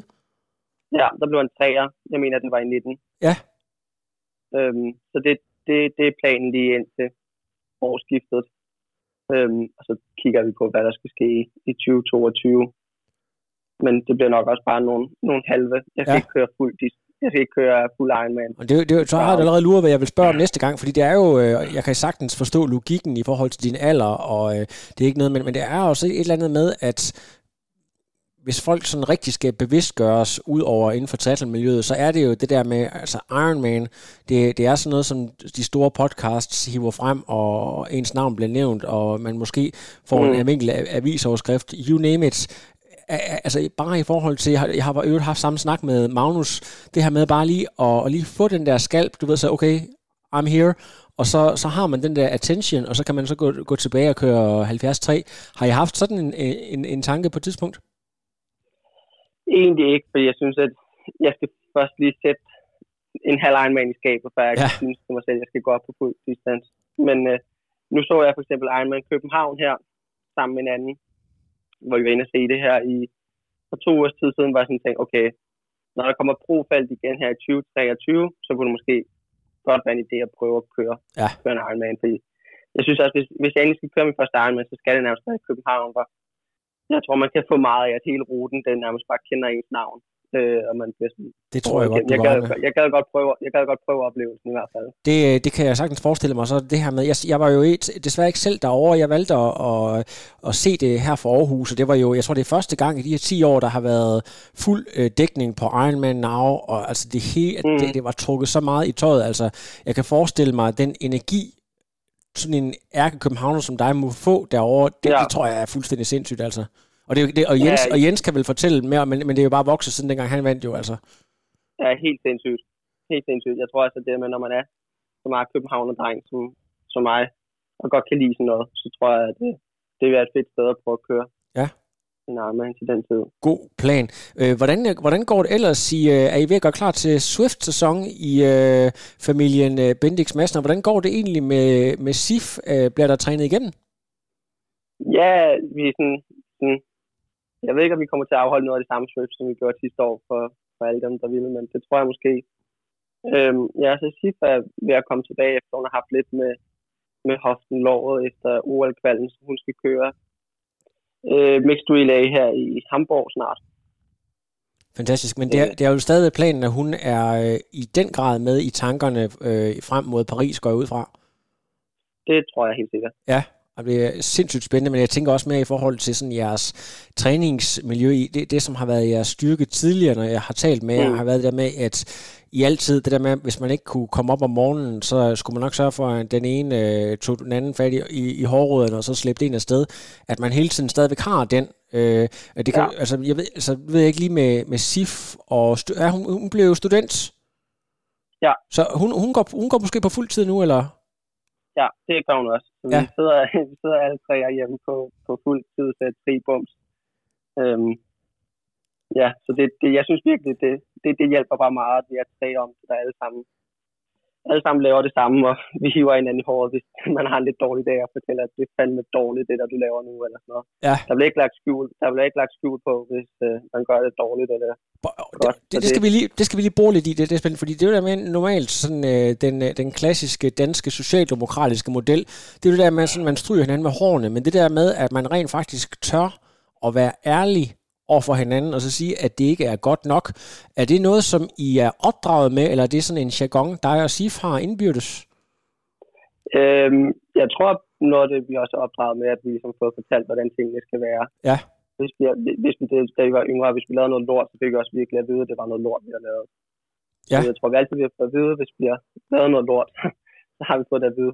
S2: Ja, der blev en træer. Jeg mener, den var i 19.
S1: Ja.
S2: Øhm, så det, det, det er planen lige indtil årsskiftet. Øhm, og så kigger vi på, hvad der skal ske i 2022. Men det bliver nok også bare nogle, nogle halve. Jeg skal ja. ikke køre fuld jeg skal ikke køre fuld Ironman.
S1: Og det, det, så har du allerede luret, hvad jeg vil spørge om næste gang, fordi det er jo, øh, jeg kan sagtens forstå logikken i forhold til din alder, og øh, det er ikke noget, men, men det er også et eller andet med, at hvis folk sådan rigtig skal bevidstgøres ud over inden for triathlon-miljøet, så er det jo det der med, altså Ironman, det, det er sådan noget, som de store podcasts hiver frem, og ens navn bliver nævnt, og man måske får mm. en almindelig avisoverskrift, you name it, altså bare i forhold til, jeg har, jeg har øvrigt haft samme snak med Magnus, det her med bare lige at, at lige få den der skalp, du ved så, okay, I'm here, og så, så har man den der attention, og så kan man så gå, gå tilbage og køre 73. Har I haft sådan en, en, en tanke på et tidspunkt?
S2: Egentlig ikke, for jeg synes, at jeg skal først lige sætte en halv Ironman i skabet, før jeg ja. synes til mig selv, at jeg skal gå op på fuld distance. Men øh, nu så jeg for eksempel Ironman København her, sammen med en anden, hvor vi var inde og se det her i for to års tid siden, var jeg sådan tænkt, okay, når der kommer profalt igen her i 2023, så kunne det måske godt være en idé at prøve at køre, ja. køre en Ironman, fordi jeg synes også, hvis, hvis jeg egentlig skal køre min første Ironman, så skal det nærmest være i København, hvor jeg tror, man kan få meget af, at hele ruten, den nærmest bare kender ens navn. Øh, og man bliver sådan,
S1: det tror jeg, godt,
S2: jeg, gad, jeg, gad godt prøve, jeg gad godt prøve oplevelsen i hvert fald.
S1: Det, det kan jeg sagtens forestille mig. Så det her med, jeg, jeg var jo et, desværre ikke selv derovre. Jeg valgte at, at, at, se det her for Aarhus, og det var jo, jeg tror det er første gang i de her 10 år, der har været fuld øh, dækning på Ironman Now, og altså det hele, mm. det, det var trukket så meget i tøjet. Altså, jeg kan forestille mig, den energi, sådan en ærke københavner som dig må få derovre, det, ja. det tror jeg er fuldstændig sindssygt, altså. Og, det, det, og, Jens, ja, og Jens kan vel fortælle mere, men, men det er jo bare vokset siden dengang han vandt jo, altså.
S2: Ja, helt sindssygt. Helt sindssygt. Jeg tror altså, det med, når man er så meget københavner-dreng som, som mig, og godt kan lide sådan noget, så tror jeg, at det, det vil være et fedt sted at prøve at køre.
S1: Ja.
S2: En Ironman til den tid.
S1: God plan. Øh, hvordan, hvordan går det ellers? I, øh, er I ved at gøre klar til Swift-sæson i øh, familien øh, Bendix Madsen? Hvordan går det egentlig med, med SIF? Øh, bliver der trænet igennem?
S2: Ja, vi er sådan, sådan jeg ved ikke, om vi kommer til at afholde noget af det samme trip, som vi gjorde sidste år for, for alle dem, der ville, men det tror jeg måske. Øhm, ja, så Sif er ved at komme tilbage, efter hun har haft lidt med, med hoften låret efter OL-kvalden, som hun skal køre øh, mixed relay her i Hamburg snart.
S1: Fantastisk, men det er, det er jo stadig planen, at hun er øh, i den grad med i tankerne øh, frem mod Paris, går jeg ud fra.
S2: Det tror jeg helt sikkert.
S1: Ja, og det er sindssygt spændende, men jeg tænker også mere i forhold til sådan jeres træningsmiljø i det, det, som har været jeres styrke tidligere, når jeg har talt med jer, mm. har været der med, at i altid, det der med, hvis man ikke kunne komme op om morgenen, så skulle man nok sørge for, at den ene øh, tog den anden fat i, i, i hårrøden, og så slæbte en afsted. At man hele tiden stadigvæk har den. Øh, det kan, ja. altså, jeg ved, altså, ved jeg ikke lige med, med SIF, og ja, hun, hun blev jo student.
S2: Ja.
S1: Så hun, hun, går, hun går måske på fuld tid nu, eller?
S2: Ja, det gør hun også. Så ja. vi, sidder, vi sidder alle tre hjemme på, på fuld tid til tre bums. Øhm, ja, så det, det, jeg synes virkelig, det, det, det hjælper bare meget, at vi er tre om, der alle sammen alle sammen laver det samme, og vi hiver hinanden i håret, hvis man har en lidt dårlig dag og fortæller, at det er fandme dårligt, det der du laver nu, eller sådan noget.
S1: Ja.
S2: Der bliver ikke lagt skjul, der bliver ikke lagt skjul på, hvis øh, man gør det dårligt, eller
S1: det, det, det, skal vi lige, det skal vi lige bruge lidt i, det, det er spændende, fordi det er jo der med normalt sådan, øh, den, øh, den klassiske danske socialdemokratiske model, det er jo det der med, at man stryger hinanden med hårene, men det der med, at man rent faktisk tør at være ærlig over for hinanden, og så sige, at det ikke er godt nok. Er det noget, som I er opdraget med, eller er det sådan en jargon, der er at sige fra indbyrdes?
S2: Øhm, jeg tror, noget af det, vi også er opdraget med, at vi som får fortalt, hvordan tingene skal være.
S1: Ja.
S2: Hvis vi, hvis vi, det, da vi var yngre, hvis vi lavede noget lort, så fik vi også virkelig at vide, at det var noget lort, vi har lavet.
S1: Ja.
S2: Så jeg tror, vi altid vi har fået at vide, hvis vi har lavet noget lort, så har vi fået det at vide,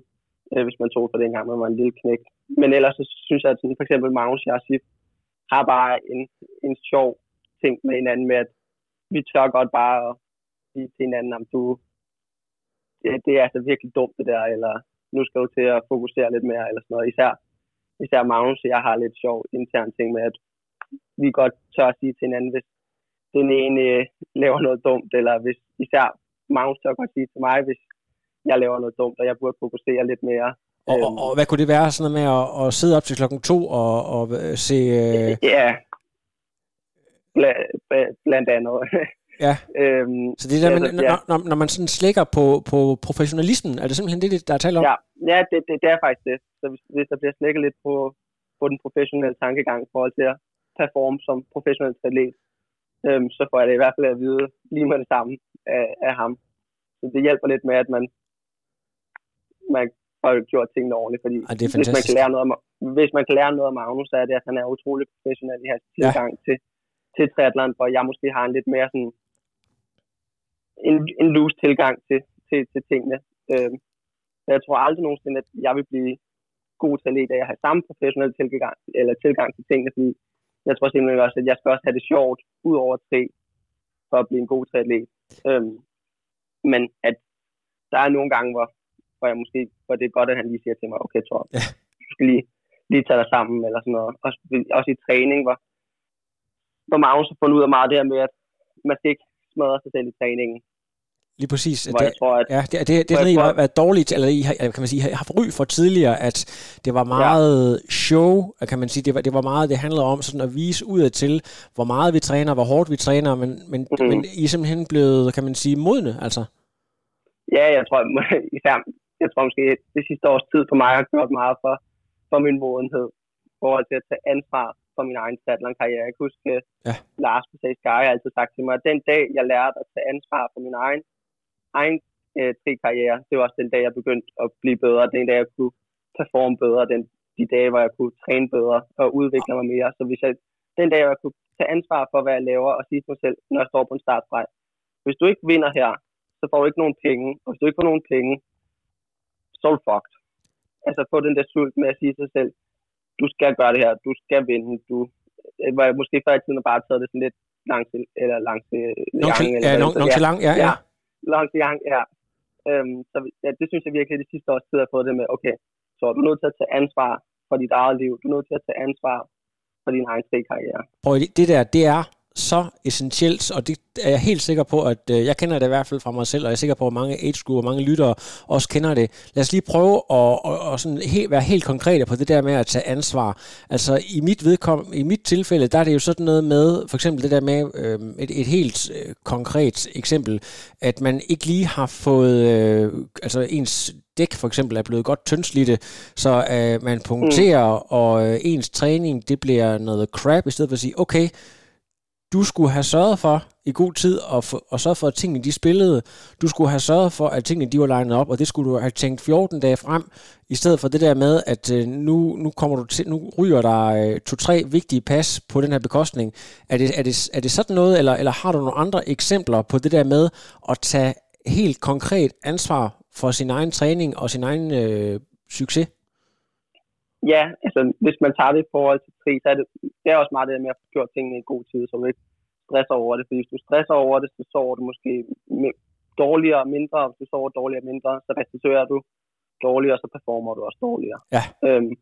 S2: øh, hvis man tog for den gang, man var en lille knæk. Men ellers så synes jeg, at sådan, for eksempel Magnus Yassif har bare en, en sjov ting med hinanden med, at vi tør godt bare at sige til hinanden, om du, det, det er altså virkelig dumt det der, eller nu skal du til at fokusere lidt mere, eller sådan noget. Især, især Magnus og jeg har lidt sjov intern ting med, at vi godt tør at sige til hinanden, hvis den ene øh, laver noget dumt, eller hvis især Magnus tør godt sige til mig, hvis jeg laver noget dumt, og jeg burde fokusere lidt mere.
S1: Og, og, og hvad kunne det være, sådan noget med at, at sidde op til klokken to og, og se... Øh...
S2: Ja, Bl- blandt andet.
S1: Ja.
S2: øhm,
S1: så det der,
S2: ja,
S1: man,
S2: ja.
S1: når, når, når man sådan slækker på, på professionalismen, er det simpelthen det, der er tale om?
S2: Ja, ja det, det, det er faktisk det. Så hvis, hvis der bliver slækket lidt på, på den professionelle tankegang i forhold til at performe som professionel atlet, øhm, så får jeg det i hvert fald at vide lige med det samme af, af ham. Så det hjælper lidt med, at man, man får gjort tingene ordentligt, fordi
S1: Ej, det er
S2: hvis, man kan lære noget om, hvis man kan lære noget af Magnus, så er det, at han er utrolig professionel i hans tilgang til, til triathlon, hvor jeg måske har en lidt mere sådan en, en loose tilgang til, til, til tingene. Øhm, jeg tror aldrig nogensinde, at jeg vil blive god til at lede at have samme professionelle tilgang, eller tilgang til tingene, fordi jeg tror simpelthen også, at jeg skal også have det sjovt ud over tre, for at blive en god triatlet. Øhm, men at der er nogle gange, hvor, hvor jeg måske, hvor det er godt, at han lige siger til mig, okay, Thor,
S1: Ja.
S2: du skal lige, lige tage dig sammen, eller sådan noget. Også, også i træning, hvor, hvor Magnus har fundet ud af meget det her med, at man skal ikke smadre sig selv i træningen.
S1: Lige præcis.
S2: Hvor
S1: Det,
S2: jeg tror, at
S1: ja, det, det, det er sådan, I har
S2: tror-
S1: været dårligt, eller I har, kan man sige, har haft ry for tidligere, at det var meget show, kan man sige, det var, det var meget, det handlede om sådan at vise udad til, hvor meget vi træner, hvor hårdt vi træner, men, men,
S2: Mhm.
S1: men I er simpelthen blevet, kan man sige, modne, altså.
S2: Ja, jeg tror, især, jeg tror måske, at det sidste års tid for mig har gjort meget for, for min modenhed. I forhold til at tage ansvar for min egen triathlon-karriere. Jeg kan huske,
S1: Ja.
S2: ja. Lars på Sky har altid sagt til mig, at den dag, jeg lærte at tage ansvar for min egen, egen øh, tri-karriere, det var også den dag, jeg begyndte at blive bedre. Den dag, jeg kunne performe bedre. Den, de dage, hvor jeg kunne træne bedre og udvikle mig mere. Så hvis jeg, den dag, jeg kunne tage ansvar for, hvad jeg laver, og sige til mig selv, når jeg står på en startstreg, hvis du ikke vinder her, så får du ikke nogen penge. Og hvis du ikke får nogen penge, du fucked. Altså få den der sult med at sige til sig selv, du skal gøre det her, du skal vinde, du øh, hvor jeg måske før i tiden bare taget det sådan lidt langt til, eller langt til
S1: Nonchalant, ja, non- nonchalant, ja, ja.
S2: Langt til gang, ja. Øhm, så ja, det synes jeg virkelig, at det sidste års tid har fået det med, okay, så du er nødt til at tage ansvar for dit eget liv, du er nødt til at tage ansvar for din egen karriere.
S1: Lige, det der, det er så essentielt, og det er jeg helt sikker på, at øh, jeg kender det i hvert fald fra mig selv, og jeg er sikker på, at mange age group og mange lyttere også kender det. Lad os lige prøve at, at, at sådan helt, være helt konkrete på det der med at tage ansvar. Altså i mit vedkom, i mit tilfælde, der er det jo sådan noget med, for eksempel det der med øh, et, et helt øh, konkret eksempel, at man ikke lige har fået, øh, altså ens dæk for eksempel er blevet godt tyndslidte, så øh, man punkterer, mm. og øh, ens træning, det bliver noget crap, i stedet for at sige, okay, du skulle have sørget for i god tid og, for, og sørget for, at tingene de spillede. Du skulle have sørget for, at tingene de var legnet op, og det skulle du have tænkt 14 dage frem, i stedet for det der med, at øh, nu, nu kommer du til, nu ryger der øh, to-tre vigtige pas på den her bekostning. Er det, er det, er det sådan noget, eller, eller har du nogle andre eksempler på det der med at tage helt konkret ansvar for sin egen træning og sin egen øh, succes?
S2: Ja, altså hvis man tager det i forhold til tri, så er det, det er også meget det med at få gjort tingene i god tid, så du ikke stresser over det. Fordi hvis du stresser over det, så sover du måske dårligere og mindre, og hvis du sover dårligere og mindre, så restituerer du dårligere, og så performer du også dårligere.
S1: Ja.
S2: Øhm,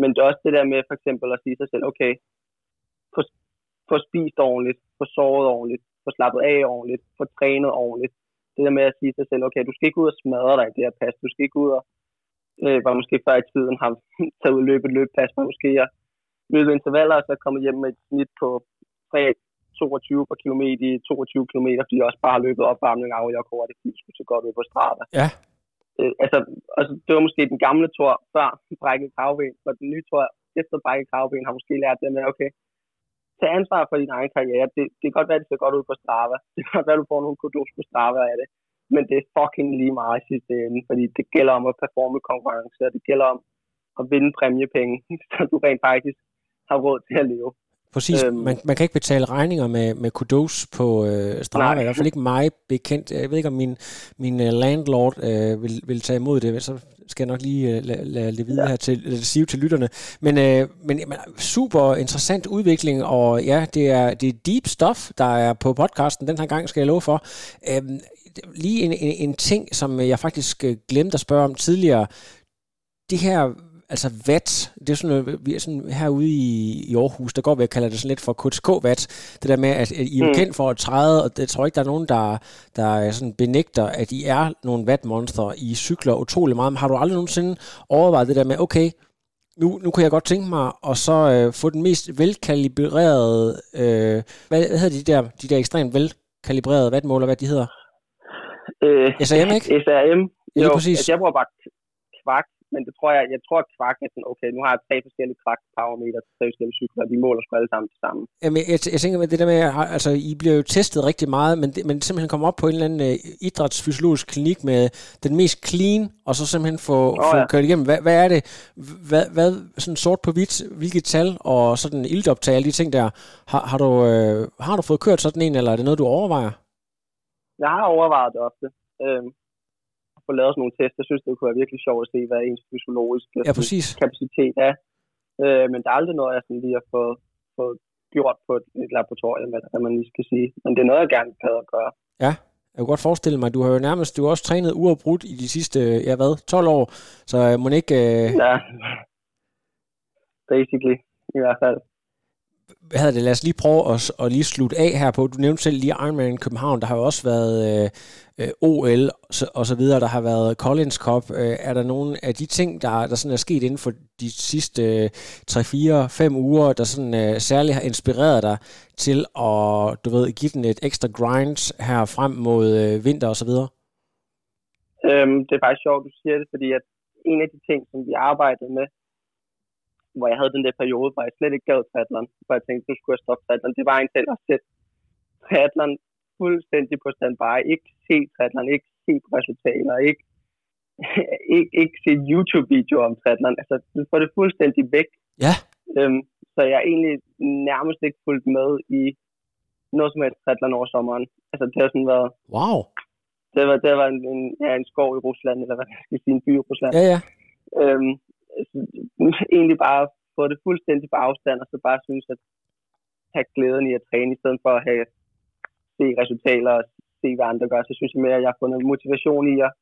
S2: men det er også det der med for eksempel at sige sig selv, okay, få, få spist ordentligt, få sovet ordentligt, få slappet af ordentligt, få trænet ordentligt. det der med at sige sig selv, okay, du skal ikke ud og smadre dig i det her pas, du skal ikke ud og, øh, var måske før i tiden har taget ud og løbe et løbpas, men måske at løbe intervaller, og så kommet hjem med et snit på 3, 22 per kilometer i 22 km, fordi jeg også bare har løbet opvarmning af, og jeg kunne det fordi skulle så godt ud på Strava.
S1: Ja.
S2: Øh, altså, altså, det var måske den gamle tor før brækket kravben, og den nye tor efter brækket kravben har måske lært det med, okay, tag ansvar for din egen karriere. Det, det kan godt være, at det ser godt ud på Strava. Det kan godt være, at du får nogle kudos på Strava af det. Men det er fucking lige meget i sidste ende, fordi det gælder om at performe konkurrence, og det gælder om at vinde præmiepenge, så du rent faktisk har råd til at leve.
S1: Præcis. Øhm, man, man kan ikke betale regninger med, med kudos på øh, Strava. I hvert fald ikke mig bekendt. Jeg ved ikke, om min, min uh, landlord øh, vil, vil tage imod det. Så skal jeg nok lige uh, lade, lade det videre ja. her til, lade det sige til lytterne. Men, øh, men men super interessant udvikling, og ja, det er, det er deep stuff, der er på podcasten den her gang, skal jeg love for. Øhm, lige en, en, en ting, som jeg faktisk glemte at spørge om tidligere. Det her altså vat, det er sådan vi er sådan herude i, i Aarhus, der går vi og kalder det sådan lidt for KTK-vat, det der med, at, I er mm. kendt for at træde, og det tror jeg ikke, der er nogen, der, der sådan benægter, at I er nogle vatmonster, I cykler utrolig meget, men har du aldrig nogensinde overvejet det der med, okay, nu, nu kunne jeg godt tænke mig at så øh, få den mest velkalibrerede, øh, hvad, hvad hedder de der, de der ekstremt velkalibrerede vatmåler, hvad de hedder?
S2: Øh,
S1: SRM, ikke?
S2: SRM.
S1: Ja,
S2: jo,
S1: præcis.
S2: Altså, jeg bruger bare kvart men det tror jeg, jeg tror, at kvak er sådan, okay, nu har jeg tre forskellige kvak parametre til tre forskellige cykler, og de måler sgu alle sammen til sammen.
S1: Jamen, jeg, jeg tænker med det der med, altså, I bliver jo testet rigtig meget, men, men simpelthen kommer op på en eller anden uh, idrætsfysiologisk klinik med den mest clean, og så simpelthen få, oh, få ja. kørt igennem. Hvad, hvad er det? Hvad, hvad, sådan sort på hvidt, hvilket tal og sådan ildoptag, alle de ting der, har, har, du, uh, har du fået kørt sådan en, eller er det noget, du overvejer?
S2: Jeg har overvejet det ofte. Øhm, få lavet sådan nogle tests. Jeg synes, det kunne være virkelig sjovt at se, hvad ens fysiologiske
S1: ja, præcis.
S2: kapacitet er. Øh, men der er aldrig noget, jeg sådan lige har fået, fået gjort på et, et laboratorium, hvad man lige skal sige. Men det er noget, jeg gerne kan gøre.
S1: Ja, jeg kunne godt forestille mig, at du har jo nærmest, du har også trænet uafbrudt i de sidste, ja hvad, 12 år, så øh, må ikke... Øh...
S2: Ja, basically, i hvert fald
S1: hvad hedder det, lad os lige prøve at, at lige slutte af her på. Du nævnte selv lige Ironman København, der har jo også været øh, øh OL og så videre, der har været Collins Cup. Øh, er der nogle af de ting, der, der sådan er sket inden for de sidste øh, 3, 4, 5 uger, der sådan øh, særligt har inspireret dig til at, du ved, give den et ekstra grind her frem mod øh, vinter og så videre?
S2: Øhm, det er faktisk sjovt, du siger det, fordi at en af de ting, som vi arbejdede med hvor jeg havde den der periode, hvor jeg slet ikke gad triathlon, hvor jeg tænkte, nu skulle jeg stoppe triathlon. Det var en til at sætte triathlon fuldstændig på standby. Ikke se triathlon, ikke se resultater, ikke, ikke, ikke se YouTube-videoer om triathlon. Altså, du får det fuldstændig væk.
S1: Ja.
S2: Øhm, så jeg egentlig nærmest ikke fulgt med i noget som helst triathlon over sommeren. Altså, det har sådan været...
S1: Wow.
S2: Det var, det var en, en, ja, en skov i Rusland, eller hvad skal jeg sige, en by i Rusland.
S1: Ja, ja.
S2: Øhm, egentlig bare få det fuldstændig på afstand, og så bare synes at have glæden i at træne, i stedet for at have se resultater og se, hvad andre gør. Så synes jeg mere, at jeg har fundet motivation i at,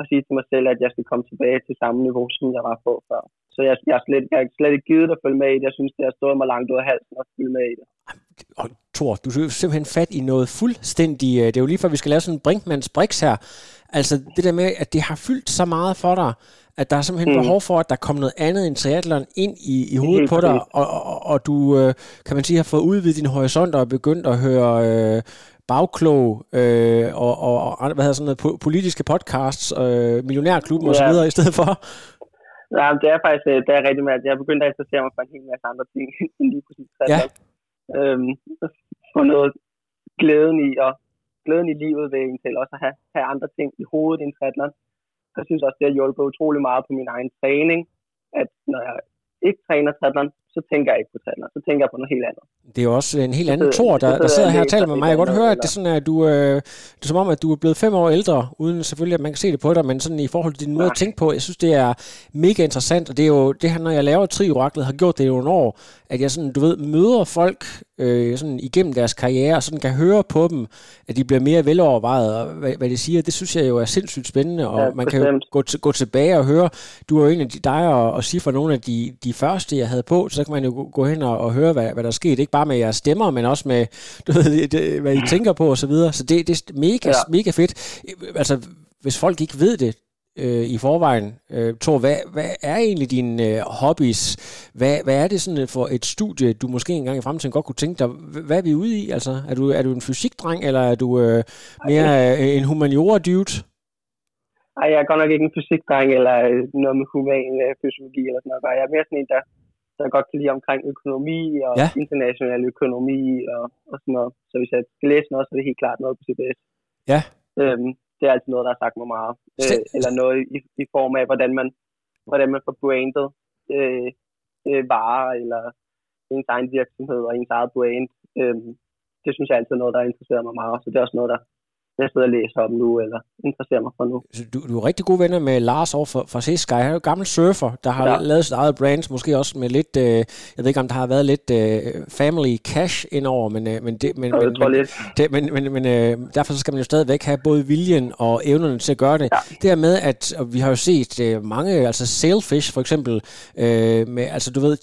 S2: at sige til mig selv, at jeg skal komme tilbage til samme niveau, som jeg var på før. Så jeg, jeg, slet, jeg har slet ikke givet at følge med i det. Jeg synes, det har stået mig langt ud af halsen at følge med i det.
S1: Og Thor, du er simpelthen fat i noget fuldstændig... Øh, det er jo lige før, vi skal lave sådan en Brinkmanns Brix her. Altså det der med, at det har fyldt så meget for dig, at der er simpelthen mm. behov for, at der kommer noget andet end triathlon ind i, i hovedet på dig, og, og, og du, øh, kan man sige, har fået udvidet din horisont og begyndt at høre øh, bagklog øh, og, og, og hvad hedder sådan noget, politiske podcasts, øh, millionærklubben ja. osv. i stedet for.
S2: Ja, det er faktisk øh, det er rigtig med, at jeg er begyndt at interessere mig for en hel masse andre ting end lige præcis triathlon. Ja. Øhm, få noget glæden i, og glæden i livet ved egentlig også at have, have andre ting i hovedet end triathlon. Jeg synes også, det har hjulpet utrolig meget på min egen træning, at når jeg ikke træner triathlon, så tænker jeg ikke på triathlon, så tænker jeg på noget helt andet.
S1: Det er jo også en helt anden tor, der, der sidder her og taler med mig. Jeg kan godt høre, at det er sådan, at du, øh, det er som om, at du er blevet fem år ældre, uden selvfølgelig, at man kan se det på dig, men sådan i forhold til din måde at tænke på, jeg synes, det er mega interessant, og det er jo det her, når jeg laver Trioraklet, har gjort det jo en år, at jeg sådan, du ved, møder folk øh, sådan igennem deres karriere, og sådan kan høre på dem, at de bliver mere velovervejet, og hvad, hvad de siger, det synes jeg jo er sindssygt spændende, og ja, man kan jo gå, gå tilbage og høre, du er jo en af de, dig og, og sige for nogle af de, de første, jeg havde på, så så kan man jo gå hen og, og høre, hvad, hvad der er sket. Ikke bare med jeres stemmer, men også med, du ved, det, hvad I tænker på og så videre. Så det, det er mega, ja. mega fedt. Altså, hvis folk ikke ved det, øh, i forvejen. Øh, Thor, hvad, hvad er egentlig dine øh, hobbies? Hvad, hvad er det sådan for et studie, du måske engang i fremtiden godt kunne tænke dig? Hvad er vi ude i? Altså, er du, er du en fysikdreng, eller er du øh, mere øh, en humaniora-dude?
S2: Nej, jeg er godt nok ikke en fysikdreng, eller øh, noget med human øh, fysiologi eller sådan noget. Jeg er mere sådan en, der, der godt kan lide omkring økonomi og ja. international økonomi og, og sådan noget. Så hvis jeg skal læse noget, så er det helt klart noget på CBS.
S1: Ja.
S2: Øhm, det er altid noget, der har sagt mig meget. Øh, eller noget i, i form af, hvordan man, hvordan man får brandet øh, øh, varer, eller ens egen virksomhed og ens eget brand. Øh, det synes jeg altid er noget, der interesserer mig meget. Så det er også noget, der, jeg sidder og læser om nu, eller interesserer mig for nu.
S1: Så du, du er rigtig gode venner med Lars over fra, fra Sky. Han er jo gammel surfer, der har ja. lavet sit eget brand, måske også med lidt, øh, jeg ved ikke om der har været lidt øh, family cash indover, men, øh, men, det, men,
S2: ja,
S1: men, men, det, men, men, men øh, derfor så skal man jo stadigvæk have både viljen og evnerne til at gøre det. Ja. Det her med, at vi har jo set øh, mange, altså Sailfish for eksempel, øh, med, altså du ved,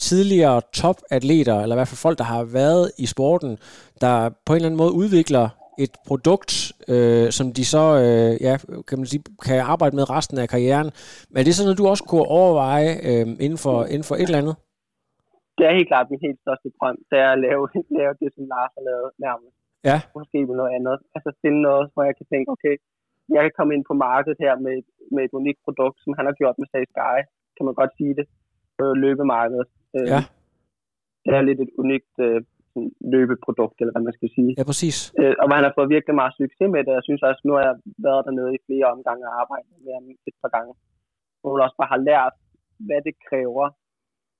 S1: tidligere topatleter, eller i hvert fald folk, der har været i sporten, der på en eller anden måde udvikler et produkt, øh, som de så øh, ja, kan, man sige, kan arbejde med resten af karrieren. Men er det sådan noget, du også kunne overveje øh, inden, for, inden for et eller andet?
S2: Det er helt klart min helt største drøm, det er at lave, lave det, som Lars har lavet nærmest.
S1: Ja.
S2: Måske med noget andet. Altså finde noget, hvor jeg kan tænke, okay, jeg kan komme ind på markedet her med, med et unikt produkt, som han har gjort med Say Sky, kan man godt sige det, på løbemarkedet.
S1: Øh, ja.
S2: Det er lidt et unikt øh, løbeprodukt, eller hvad man skal sige.
S1: Ja, præcis.
S2: Øh, og han har fået virkelig meget succes med det. Jeg synes også, nu har jeg været dernede i flere omgange og arbejdet med ham et par gange. Hvor hun også bare har lært, hvad det kræver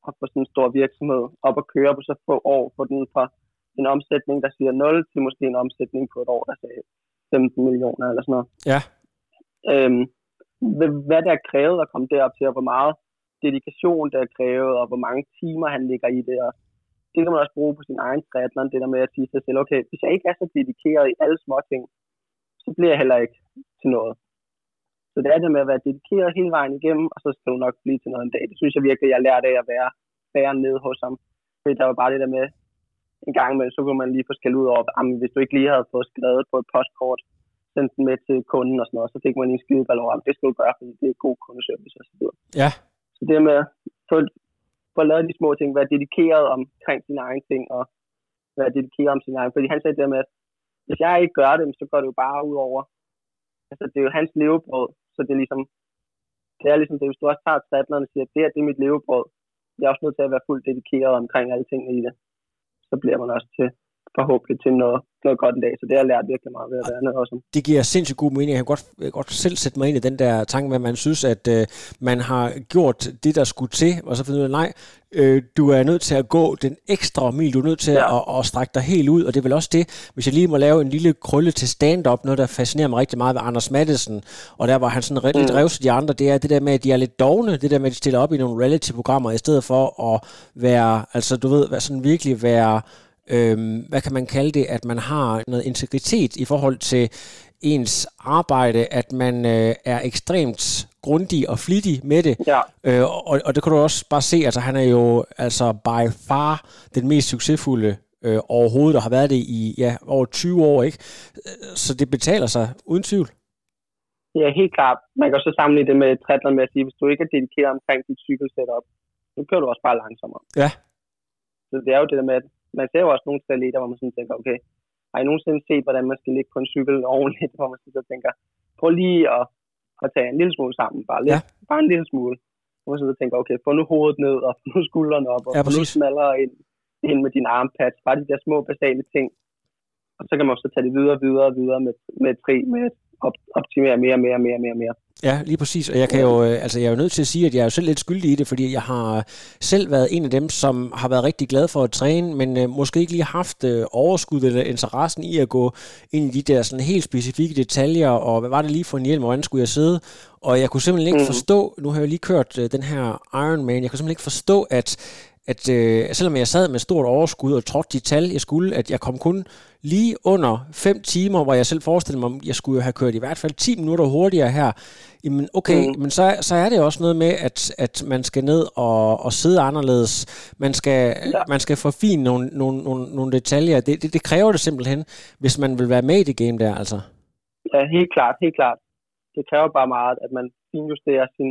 S2: at få sådan en stor virksomhed op at køre på så få år, for den fra en omsætning, der siger 0, til måske en omsætning på et år, der siger 15 millioner eller sådan noget.
S1: Ja.
S2: Øhm, hvad der er krævet at komme derop til, og hvor meget dedikation der er krævet, og hvor mange timer han ligger i det, og det kan man også bruge på sin egen triathlon, det der med at sige sig selv, okay, hvis jeg ikke er så dedikeret i alle små ting, så bliver jeg heller ikke til noget. Så det er det med at være dedikeret hele vejen igennem, og så skal du nok blive til noget en dag. Det synes jeg virkelig, jeg lærte af at være færre nede hos ham. Fordi der var bare det der med, en gang med, så kunne man lige få skæld ud over, at hvis du ikke lige havde fået skrevet på et postkort, sendt den med til kunden og sådan noget, så fik man en skideball over, det skal du gøre, fordi det er god kundeservice og så videre.
S1: Ja.
S2: Så det med at få få lavet de små ting, være dedikeret omkring sine egne ting, og være dedikeret om sine egne. Fordi han sagde det med, at hvis jeg ikke gør det, så går det jo bare ud over. Altså, det er jo hans levebrød, så det er ligesom, det er ligesom det, hvis du også tager triathlon og siger, at det er, det er mit levebrød, jeg er også nødt til at være fuldt dedikeret omkring alle tingene i det. Så bliver man også til forhåbentlig til noget, noget godt en dag. Så det har jeg lært virkelig meget ved at være også.
S1: Det giver sindssygt god mening. Jeg kan godt, jeg kan godt selv sætte mig ind i den der tanke med, at man synes, at øh, man har gjort det, der skulle til, og så finder ud af, nej, øh, du er nødt til at gå den ekstra mil, du er nødt til ja. at, at, strække dig helt ud, og det er vel også det, hvis jeg lige må lave en lille krølle til stand-up, noget der fascinerer mig rigtig meget ved Anders Madsen, og der var han sådan mm. lidt revs de andre, det er det der med, at de er lidt dogne, det der med, at de stiller op i nogle reality-programmer, i stedet for at være, altså du ved, sådan virkelig være øhm, hvad kan man kalde det, at man har noget integritet i forhold til ens arbejde, at man øh, er ekstremt grundig og flittig med det.
S2: Ja.
S1: Øh, og, og det kan du også bare se, altså han er jo altså by far den mest succesfulde øh, overhovedet, der har været det i ja, over 20 år, ikke? Så det betaler sig, uden tvivl.
S2: Ja, helt klart. Man kan så sammenligne det med triathlon med at sige, hvis du ikke er dedikeret omkring dit cykelsetup, så kører du også bare langsommere.
S1: Ja.
S2: Så det er jo det der med, at man ser jo også nogle triatleter, hvor man sådan tænker, okay, har I nogensinde set, hvordan man skal ligge på en cykel ordentligt, hvor man så tænker, prøv lige at, at tage en lille smule sammen, bare, lidt, ja. bare en lille smule. Hvor man så tænker, okay, få nu hovedet ned, og få nu skuldrene op, og ja, få nu smallere ind, ind med din armpads, bare de der små basale ting. Og så kan man så tage det videre, videre, videre med, med tri, med at optimere mere, mere, mere, mere, mere.
S1: Ja, lige præcis. Og jeg kan jo, øh, altså jeg er jo nødt til at sige, at jeg er jo selv lidt skyldig i det, fordi jeg har selv været en af dem, som har været rigtig glad for at træne, men øh, måske ikke lige haft øh, overskud eller interessen i at gå ind i de der sådan helt specifikke detaljer, og hvad var det lige for en hjelm, og hvordan skulle jeg sidde? Og jeg kunne simpelthen ikke mm. forstå, nu har jeg lige kørt øh, den her Ironman, jeg kunne simpelthen ikke forstå, at at øh, selvom jeg sad med stort overskud og trådte de tal, jeg skulle, at jeg kom kun lige under 5 timer, hvor jeg selv forestillede mig, at jeg skulle have kørt i hvert fald 10 minutter hurtigere her. Jamen okay, mm. men så, så er det også noget med, at, at man skal ned og, og sidde anderledes. Man skal, ja. man skal forfine nogle, nogle, nogle, nogle detaljer. Det, det, det kræver det simpelthen, hvis man vil være med i det game der, altså.
S2: Ja, helt klart, helt klart. Det kræver bare meget, at man finjusterer sin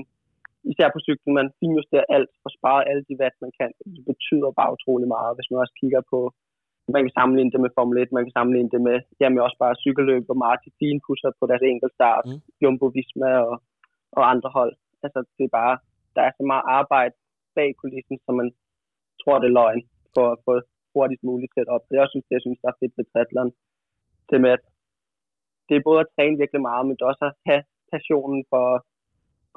S2: især på cyklen, man finjusterer alt og sparer alle de watt, man kan. Det betyder bare utrolig meget, hvis man også kigger på, man kan sammenligne det med Formel 1, man kan sammenligne det med, jamen også bare cykelløb, hvor de finpusser på deres enkeltstart, mm. Jumbo Visma og, og andre hold. Altså, det er bare, der er så meget arbejde bag kulissen, som man tror, det er løgn for at få hurtigst muligt sæt op. Det er også det, jeg synes, der er fedt ved triathlon. Det med, at det er både at træne virkelig meget, men også at have passionen for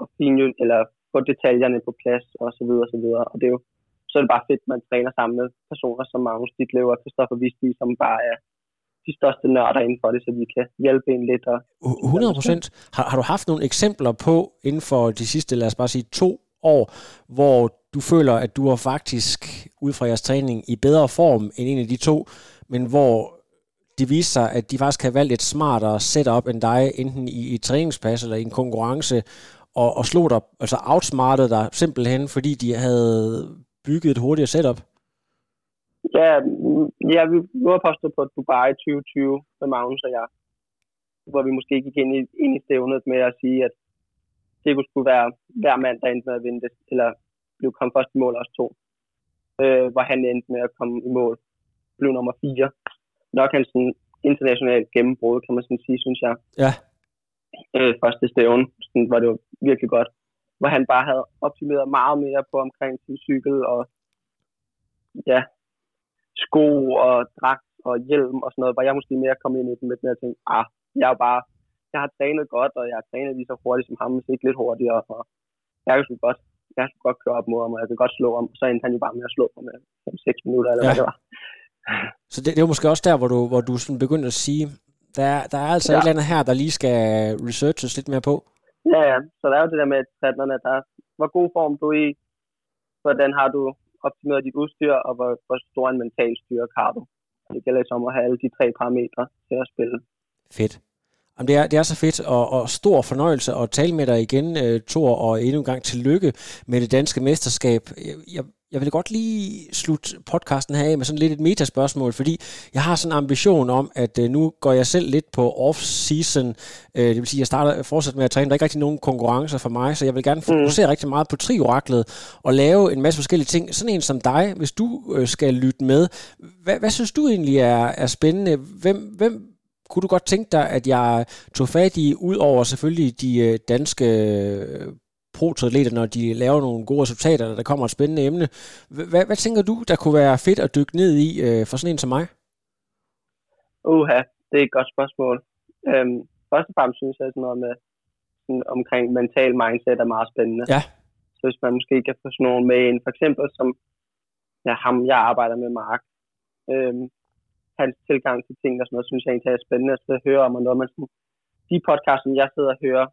S2: at finjø, eller få detaljerne på plads og så videre og så videre. Og det er jo, så er det bare fedt, at man træner sammen med personer som Magnus Ditlev og Christoffer Vistby, som bare er de største nørder inden for det, så vi kan hjælpe en lidt. Og,
S1: 100 procent. Har, har du haft nogle eksempler på inden for de sidste, lad os bare sige, to år, hvor du føler, at du er faktisk, ud fra jeres træning, i bedre form end en af de to, men hvor det viser sig, at de faktisk har valgt et smartere setup end dig, enten i, i træningspas eller i en konkurrence, og, og slog dig, altså outsmartede dig simpelthen, fordi de havde bygget et hurtigere setup?
S2: Ja, ja vi var postet på Dubai 2020 med Magnus og jeg, hvor vi måske gik ind i, ind i stævnet med at sige, at det skulle være hver mand, der endte med at vinde det, eller blev kommet først i mål også to. Øh, hvor han endte med at komme i mål. Blev nummer fire. Nok hans sådan internationalt gennembrud, kan man sådan sige, synes jeg.
S1: Ja
S2: øh, første stævn, sådan, hvor det var virkelig godt. Hvor han bare havde optimeret meget mere på omkring sin cykel og ja, sko og dragt og hjelm og sådan noget, hvor jeg måske mere kom ind i den lidt mere og tænkte, ah, jeg er bare, jeg har trænet godt, og jeg har trænet lige så hurtigt som ham, hvis ikke lidt hurtigere, og jeg kan godt, jeg kan godt køre op mod ham, og jeg kan godt slå ham, og så endte han jo bare med at slå ham med 6 minutter, eller ja. hvad det var.
S1: Så det, det var måske også der, hvor du, hvor du sådan begyndte at sige, der, der er altså ja. et eller andet her, der lige skal researches lidt mere på.
S2: Ja, ja. Så der er jo det der med triathlerne, der er, hvor god form du er i, hvordan har du optimeret dit udstyr, og hvor, hvor stor en mental styrke har du. Det gælder som at have alle de tre parametre til at spille.
S1: Fedt. Jamen, det, er, det er så fedt, og, og stor fornøjelse at tale med dig igen, uh, Thor, og endnu en gang tillykke med det danske mesterskab. Jeg, jeg, jeg vil godt lige slutte podcasten her af med sådan lidt et metaspørgsmål, fordi jeg har sådan en ambition om, at uh, nu går jeg selv lidt på off-season. Uh, det vil sige, at jeg starter fortsat med at træne. Der er ikke rigtig nogen konkurrencer for mig, så jeg vil gerne fokusere mm. rigtig meget på trioraklet og lave en masse forskellige ting. Sådan en som dig, hvis du uh, skal lytte med, hvad, hvad synes du egentlig er, er spændende? Hvem, hvem kunne du godt tænke dig, at jeg tog fat i, ud over selvfølgelig de danske pro-triatleter, når de laver nogle gode resultater, og der kommer et spændende emne. Hvad, hvad tænker du, der kunne være fedt at dykke ned i øh, for sådan en som mig?
S2: Uha, det er et godt spørgsmål. Øhm, først og fremmest synes jeg, sådan noget med sådan omkring mental mindset er meget spændende.
S1: Ja.
S2: Så hvis man måske kan få sådan nogen med ind, for eksempel som ja, ham, jeg arbejder med, Mark, øhm, hans tilgang til ting og sådan noget, synes jeg egentlig er spændende at høre om, og noget man sådan, de podcasts, som jeg sidder og hører,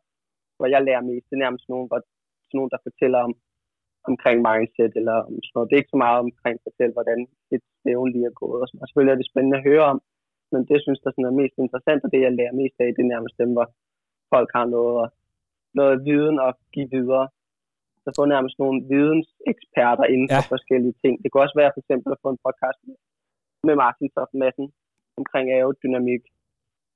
S2: hvor jeg lærer mest, det er nærmest nogen, hvor, sådan nogen, der fortæller om, omkring mindset, eller om sådan noget. Det er ikke så meget omkring at fortælle, hvordan et stævn lige er gået. Og, sådan. og selvfølgelig er det spændende at høre om, men det, jeg synes, der sådan er mest interessant, og det, jeg lærer mest af, det er nærmest dem, hvor folk har noget, noget viden at give videre. Så få nærmest nogle videnseksperter inden for ja. forskellige ting. Det kunne også være for eksempel at få en podcast med Martin Toft Madsen omkring aerodynamik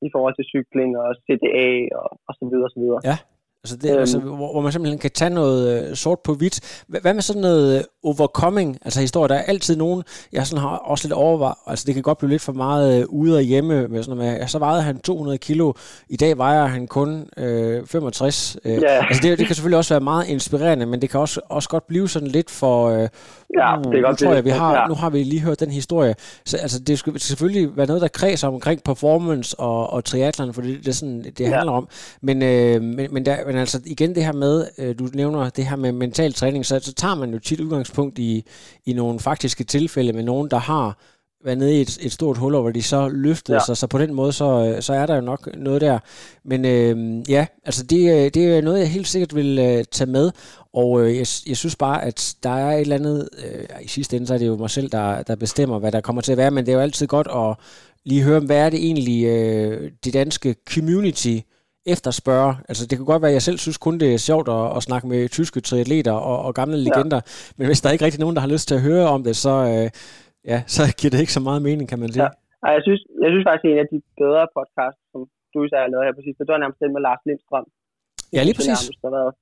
S2: i forhold til cykling og CDA og, og så videre og så videre.
S1: Ja. Altså, det, øhm, altså hvor, hvor man simpelthen kan tage noget øh, sort på hvidt. Hvad med sådan noget øh, overcoming, altså historie? Der er altid nogen, jeg sådan har også lidt overvejet, altså det kan godt blive lidt for meget øh, ude og hjemme, med sådan noget med, så vejede han 200 kilo, i dag vejer han kun øh, 65. Øh, yeah. Altså det, det kan selvfølgelig også være meget inspirerende, men det kan også, også godt blive sådan lidt for, øh,
S2: ja, uh, det er godt,
S1: tror jeg, vi har, ja. nu har vi lige hørt den historie. Så, altså det skal selvfølgelig være noget, der kredser omkring performance og, og triathlon, for det, det er sådan, det handler ja. om. Men, øh, men, men, der, men altså igen det her med, øh, du nævner det her med mental træning, så, så tager man jo tit udgangspunkt i, i nogle faktiske tilfælde med nogen, der har være nede i et, et stort hul, hvor de så løftede ja. sig, så på den måde, så, øh, så er der jo nok noget der. Men øh, ja, altså det, øh, det er noget, jeg helt sikkert vil øh, tage med, og øh, jeg, jeg synes bare, at der er et eller andet, øh, i sidste ende, så er det jo mig selv, der, der bestemmer, hvad der kommer til at være, men det er jo altid godt at lige høre, hvad er det egentlig, øh, det danske community efterspørger. Altså det kan godt være, at jeg selv synes kun, det er sjovt at, at snakke med tyske triatleter og, og gamle legender, ja. men hvis der er ikke rigtig nogen, der har lyst til at høre om det, så, øh, ja, så giver det ikke så meget mening, kan man sige.
S2: Ja. jeg synes, jeg synes faktisk, at en af de bedre podcasts, som du især har lavet her på sidst, det var nærmest den med Lars Lindstrøm.
S1: Ja, lige præcis.
S2: Det har været,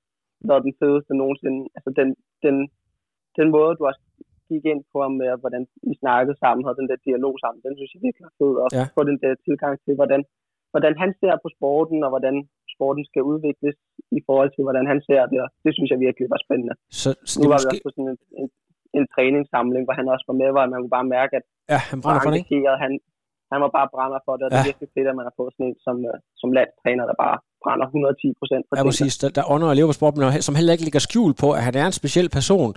S2: været den fedeste nogensinde. Altså den, den, den måde, du også gik ind på med, hvordan I snakkede sammen, og den der dialog sammen, den synes jeg virkelig er fed. Og ja. få den der tilgang til, hvordan, hvordan han ser på sporten, og hvordan sporten skal udvikles i forhold til, hvordan han ser det. Og det synes jeg virkelig var spændende.
S1: Så, så
S2: nu var
S1: måske...
S2: vi også på sådan en, en, en træningssamling, hvor han også var med, hvor man kunne bare mærke, at
S1: ja, han brænder for det?
S2: Han, han var bare brænder for det, og ja. det er virkelig fedt, at man har fået sådan en som, uh, som landstræner, der bare brænder 110 procent
S1: Ja, præcis. Der, der ånder og lever på sport, men som heller ikke ligger skjul på, at han er en speciel person.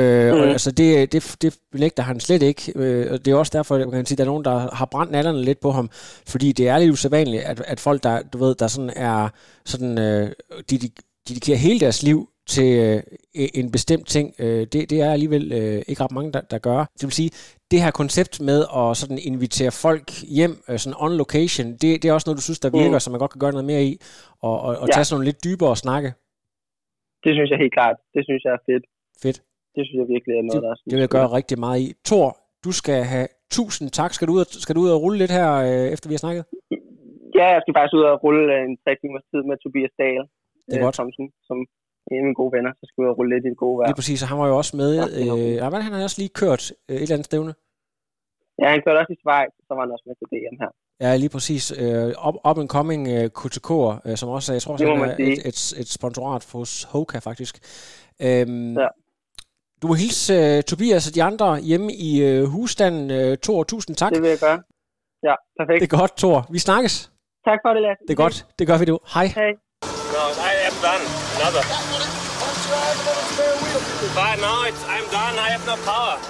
S1: Øh, mm. og, altså, det, det, det benægter han slet ikke. Øh, og det er også derfor, man kan sige, at der er nogen, der har brændt nallerne lidt på ham, fordi det er lidt usædvanligt, at, at folk, der, du ved, der sådan er sådan, øh, de, de dedikerer hele deres liv til øh, en bestemt ting, øh, det, det er alligevel øh, ikke ret mange, der, der gør. Det vil sige, det her koncept med at sådan invitere folk hjem øh, sådan on location, det, det er også noget, du synes, der virker, mm. som man godt kan gøre noget mere i, og, og, og ja. tage sådan nogle lidt dybere snakke.
S2: Det synes jeg helt klart. Det synes jeg er fedt.
S1: Fedt.
S2: Det synes jeg virkelig er noget,
S1: det,
S2: der er
S1: Det vil jeg gøre rigtig meget i. Thor, du skal have tusind tak. Skal du ud og, skal du ud og rulle lidt her, øh, efter vi har snakket?
S2: Ja, jeg skal faktisk ud og rulle en tre timers tid med Tobias Dahl.
S1: Det er øh, godt.
S2: Thomsen, som en af mine gode venner, så skal vi rulle lidt i det gode vejr.
S1: Lige præcis, og han var jo også med, øh, ja, han har også lige kørt øh, et eller andet stævne.
S2: Ja, han kørte også i Schweiz, så var han også med til DM her.
S1: Ja, lige præcis. Uh, up, up and coming uh, KTK'er, uh, som også, jeg tror, også, han er et, et, et sponsorat hos Hoka, faktisk. Um, ja. Du må hilse uh, Tobias og de andre hjemme i uh, husstanden. Uh, Thor, tusind tak.
S2: Det vil jeg gøre. Ja, perfekt.
S1: Det er godt, Thor. Vi snakkes.
S2: Tak for det, Lasse.
S1: Det er godt. Det gør vi nu. Hej.
S2: Hej.
S3: No, I am done. Another. But no, it's, I'm done. I have no power.